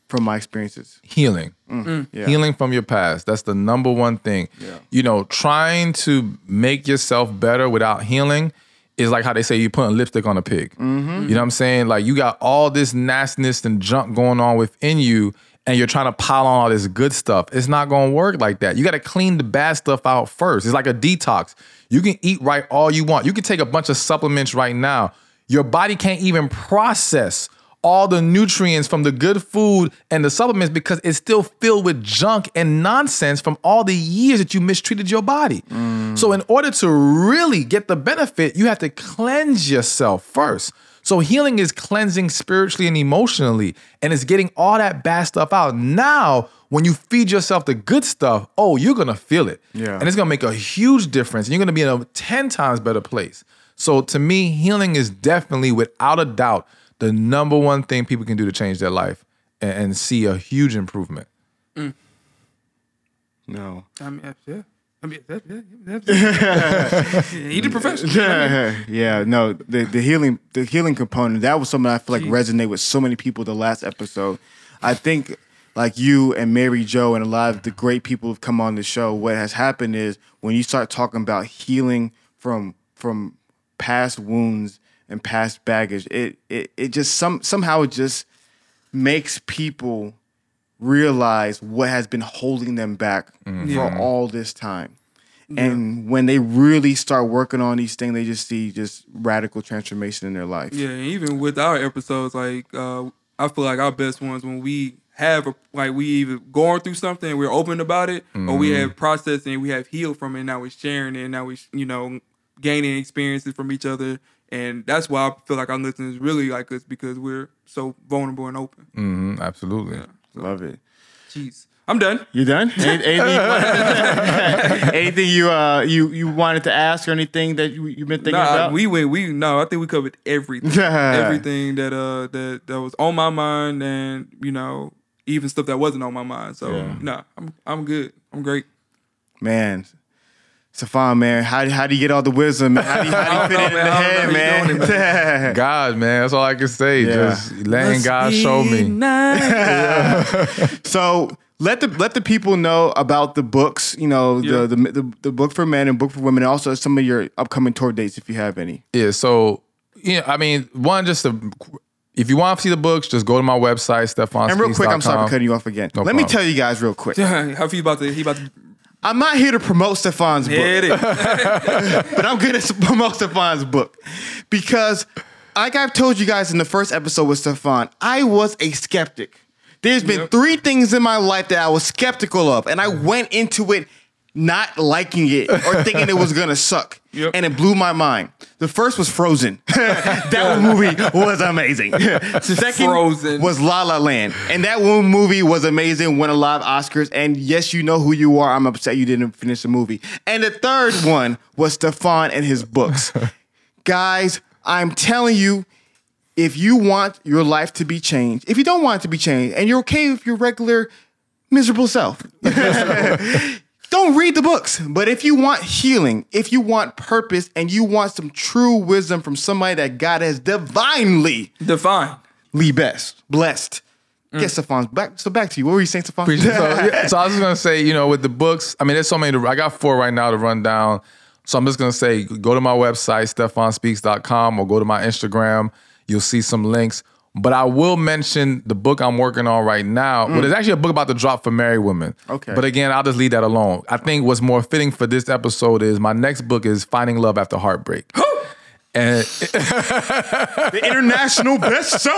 from my experiences Healing. Mm. Mm. yeah. Healing from your past. That's the number one thing. Yeah. You know, trying to make yourself better without healing is like how they say you're putting lipstick on a pig. Mm-hmm. You know what I'm saying? Like you got all this nastiness and junk going on within you, and you're trying to pile on all this good stuff. It's not gonna work like that. You gotta clean the bad stuff out first. It's like a detox. You can eat right all you want. You can take a bunch of supplements right now. Your body can't even process all the nutrients from the good food and the supplements because it's still filled with junk and nonsense from all the years that you mistreated your body. So, in order to really get the benefit, you have to cleanse yourself first. So, healing is cleansing spiritually and emotionally, and it's getting all that bad stuff out. Now, when you feed yourself the good stuff, oh, you're gonna feel it. Yeah. And it's gonna make a huge difference. And you're gonna be in a 10 times better place. So to me, healing is definitely, without a doubt, the number one thing people can do to change their life and, and see a huge improvement. Mm. no I mean, yeah. I mean, that, yeah, that's, yeah, he the professional. yeah, no, the the healing the healing component that was something I feel like resonate with so many people. The last episode, I think, like you and Mary Joe and a lot of the great people who've come on the show. What has happened is when you start talking about healing from from past wounds and past baggage, it it it just some somehow it just makes people realize what has been holding them back for all this time. And when they really start working on these things, they just see just radical transformation in their life. Yeah, and even with our episodes, like uh, I feel like our best ones when we have a, like we either going through something and we're open about it, or we have processed and we have healed from it. And now we're sharing it. And now we you know gaining experiences from each other, and that's why I feel like our listeners really like us because we're so vulnerable and open. hmm absolutely. Love it. Jeez, I'm done. You done? Any- anything, you wanted- anything you uh you you wanted to ask or anything that you you've been thinking Nah, about? we went. We no, I think we covered everything. everything that uh that that was on my mind, and you know even stuff that wasn't on my mind. So Yeah. no, I'm I'm good. I'm great. man. Stephan, man, how, how do you get all the wisdom? man? How do you, how do you fit it in the I head, man. I don't know how you man? God, man, that's all I can say. Yeah. Just letting God show me. So let the let the people know about the books. You know Yeah. the, the the the book for men and book for women, and also some of your upcoming tour dates if you have any. Yeah, so yeah, I mean, one just to, if you want to see the books, just go to my website, Stephan. And real quick, I'm sorry for cutting you off again. No let me tell you guys real quick. How he about to? He about to I'm not here to promote Stephan's book. but I'm gonna promote Stephan's book because, like I've told you guys in the first episode with Stephan, I was a skeptic. There's been Yep. three things in my life that I was skeptical of, and I went into it not liking it or thinking it was gonna suck, Yep. and it blew my mind. The first was Frozen. that movie was amazing. the Second Frozen. was La La Land, and that one movie was amazing. Won a lot of Oscars, and yes, you know who you are. I'm upset you didn't finish the movie. And the third one was Stephan and his books. Guys, I'm telling you, if you want your life to be changed, if you don't want it to be changed, and you're okay with your regular miserable self, don't read the books. But if you want healing, if you want purpose, and you want some true wisdom from somebody that God has divinely Define. best, blessed. Get mm. Stephan back. So back to you. What were you saying, Stephan? So, so I was just gonna say, you know, with the books, I mean, there's so many. To, I got four right now to run down. So I'm just gonna say, go to my website, stephanspeaks.com, or go to my Instagram. You'll see some links. But I will mention the book I'm working on right now. Well, there's mm. actually a book about the drop for married women. Okay. But again, I'll just leave that alone. I think what's more fitting for this episode is my next book is Finding Love After Heartbreak. and the international bestseller.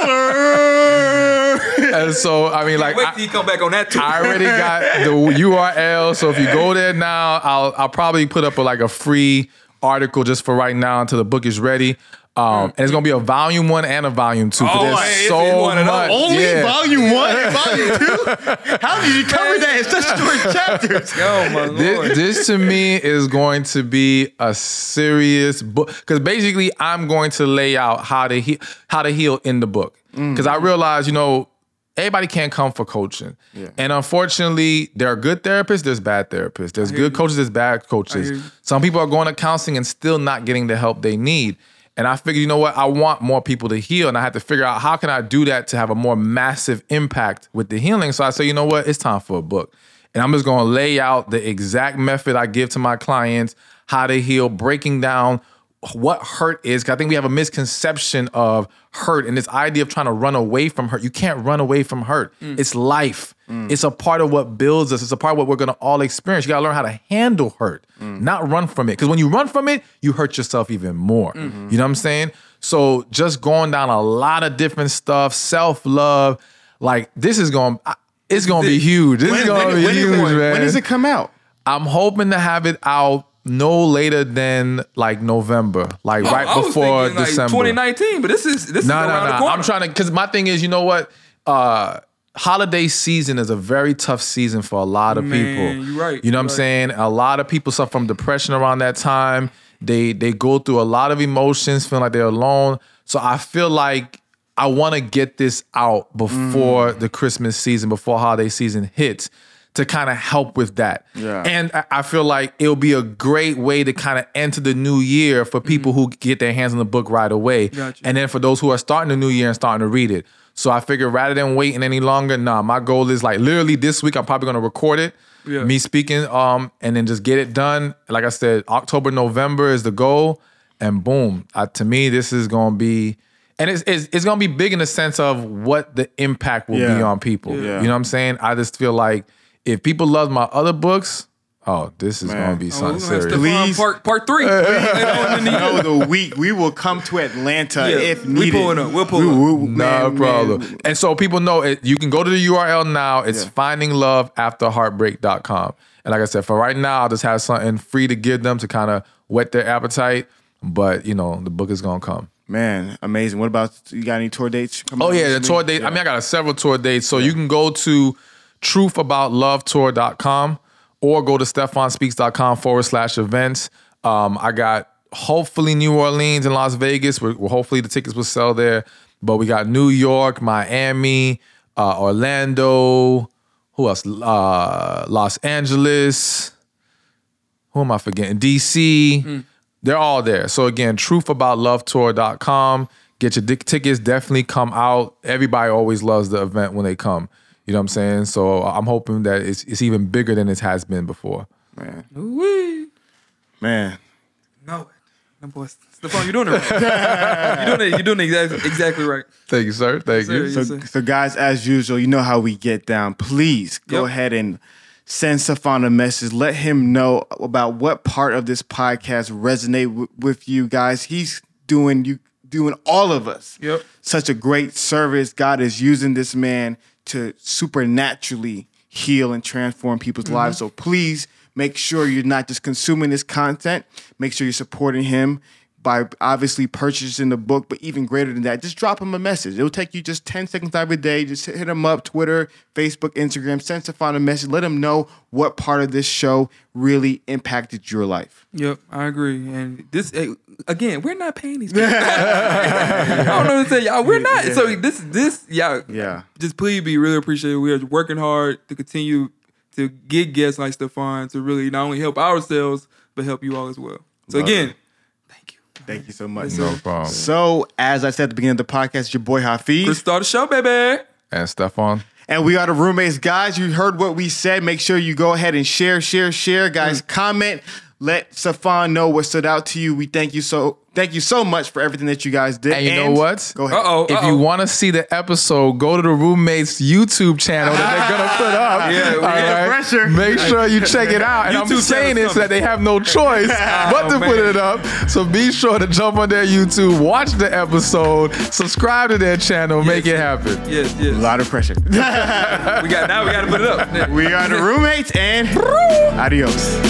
and so I mean, like, Wait I- you come back on that too. I already got the URL. So if you go there now, I'll I'll probably put up a, like a free article just for right now until the book is ready. Um, and it's gonna be a volume one and a volume two. Oh, there's hey, it's so one of those. much. Only yeah. volume one and volume two. How did you cover that in such short chapters? oh my lord. This, this to me is going to be a serious book because basically I'm going to lay out how to he- how to heal in the book because I realize you know everybody can't come for coaching and unfortunately there are good therapists there's bad therapists there's good coaches there's bad coaches some people are going to counseling and still not getting the help they need and I figured you know what? I want more people to heal and I had to figure out how can I do that to have a more massive impact with the healing. So I said you know what? It's time for a book. And I'm just gonna lay out the exact method I give to my clients, how to heal, breaking down what hurt is. I think we have a misconception of hurt and this idea of trying to run away from hurt. You can't run away from hurt. Mm. It's life. Mm. It's a part of what builds us. It's a part of what we're gonna all experience. You gotta learn how to handle hurt, mm. not run from it. Because when you run from it, you hurt yourself even more. Mm-hmm. You know what I'm saying? So just going down a lot of different stuff, self love. Like this is going. to It's gonna be huge. This is gonna be when- huge, when- man. when does it come out? I'm hoping to have it out no later than like November, like right I was before thinking, like, December. 2019, but this is this is no, around no, no. I'm trying to because my thing is, you know what? Uh holiday season is a very tough season for a lot of Man, people. you right, You know what I'm right. saying? A lot of people suffer from depression around that time. They they go through a lot of emotions, feeling like they're alone. So I feel like I want to get this out before the Christmas season, before holiday season hits, to kind of help with that. Yeah. And I- I feel like it'll be a great way to kind of enter the new year for people who get their hands on the book right away. Gotcha. And then for those who are starting the new year and starting to read it. So I figure rather than waiting any longer, nah, my goal is like literally this week I'm probably gonna record it. Yeah. Me speaking, um, and then just get it done. Like I said, October, November is the goal. And boom. Uh, to me, this is gonna be and it's, it's it's gonna be big in the sense of what the impact will be on people. Yeah. You know what I'm saying? I just feel like if people love my other books, oh, this is Man. gonna be Oh, something gonna serious. Please. part part three. Later on in the year. No, the week we will come to Atlanta Yeah, if we needed. pulling up. We'll pull We- up. we- No man, problem. man. And so people know it. You can go to the URL now. It's Yeah. findingloveafterheartbreak.com. And like I said, for right now, I'll just have something free to give them to kind of whet their appetite. But you know, the book is gonna come. Man, amazing. What about you? Got any tour dates? coming Oh yeah, the recently? tour date. I mean, I got several tour dates. So you can go to truthaboutlovetour.com or go to stephanspeaks.com forward slash events. Um, I got hopefully New Orleans and Las Vegas. Where, where hopefully the tickets will sell there. But we got New York, Miami, uh, Orlando. Who else? Uh, Los Angeles. Who am I forgetting? DC. They're all there. So again, truthaboutlovetour.com. Get your dick tickets. Definitely come out. Everybody always loves the event when they come. You know what I'm saying? So I'm hoping that it's, it's even bigger than it has been before. Man, Ooh-wee. man. No, no boy, Stephan, you're doing it. Right. you're doing it. You're doing it exactly, exactly right. Thank you, sir. Thank sir. you. Yes, So, sir. so guys, as usual, you know how we get down. Please go Yep. ahead and send Stephan a message. Let him know about what part of this podcast resonate w- with you guys. He's doing you doing all of us Yep. such a great service. God is using this man to supernaturally heal and transform people's Mm-hmm. lives. So please make sure you're not just consuming this content. Make sure you're supporting him by obviously purchasing the book, but even greater than that, just drop him a message. It'll take you just 10 seconds a day. Just hit him up, Twitter, Facebook, Instagram, send Stephan a message. Let him know what part of this show really impacted your life. Yep, I agree. And this eh, again, we're not paying these. People. I don't know what to say, y'all. We're not. So this, this, y'all. Yeah. Just please be really appreciated. We are working hard to continue to get guests like Stephan to really not only help ourselves but help you all as well. So Love again, it. Thank you. So much. No problem. So, as I said at the beginning of the podcast, it's your boy Hafeez. Let's start the show, baby. And Stephan. And we are the roommates, guys. You heard what we said. Make sure you go ahead and share, share, share, guys. Mm. Comment. Let Stephan know what stood out to you. We thank you so thank you so much for everything that you guys did. And you know what? Go ahead. Uh oh. If you want to see the episode, go to the roommates YouTube channel that they're gonna put up. Yeah, we All get pressure. Make sure you check it out. And I'm YouTube saying channel it so that they have no choice but to Oh, put it up. So be sure to jump on their YouTube, watch the episode, subscribe to their channel, make it happen. Yes, yes. A lot of pressure. We got now. We got to put it up. we are the roommates and adios.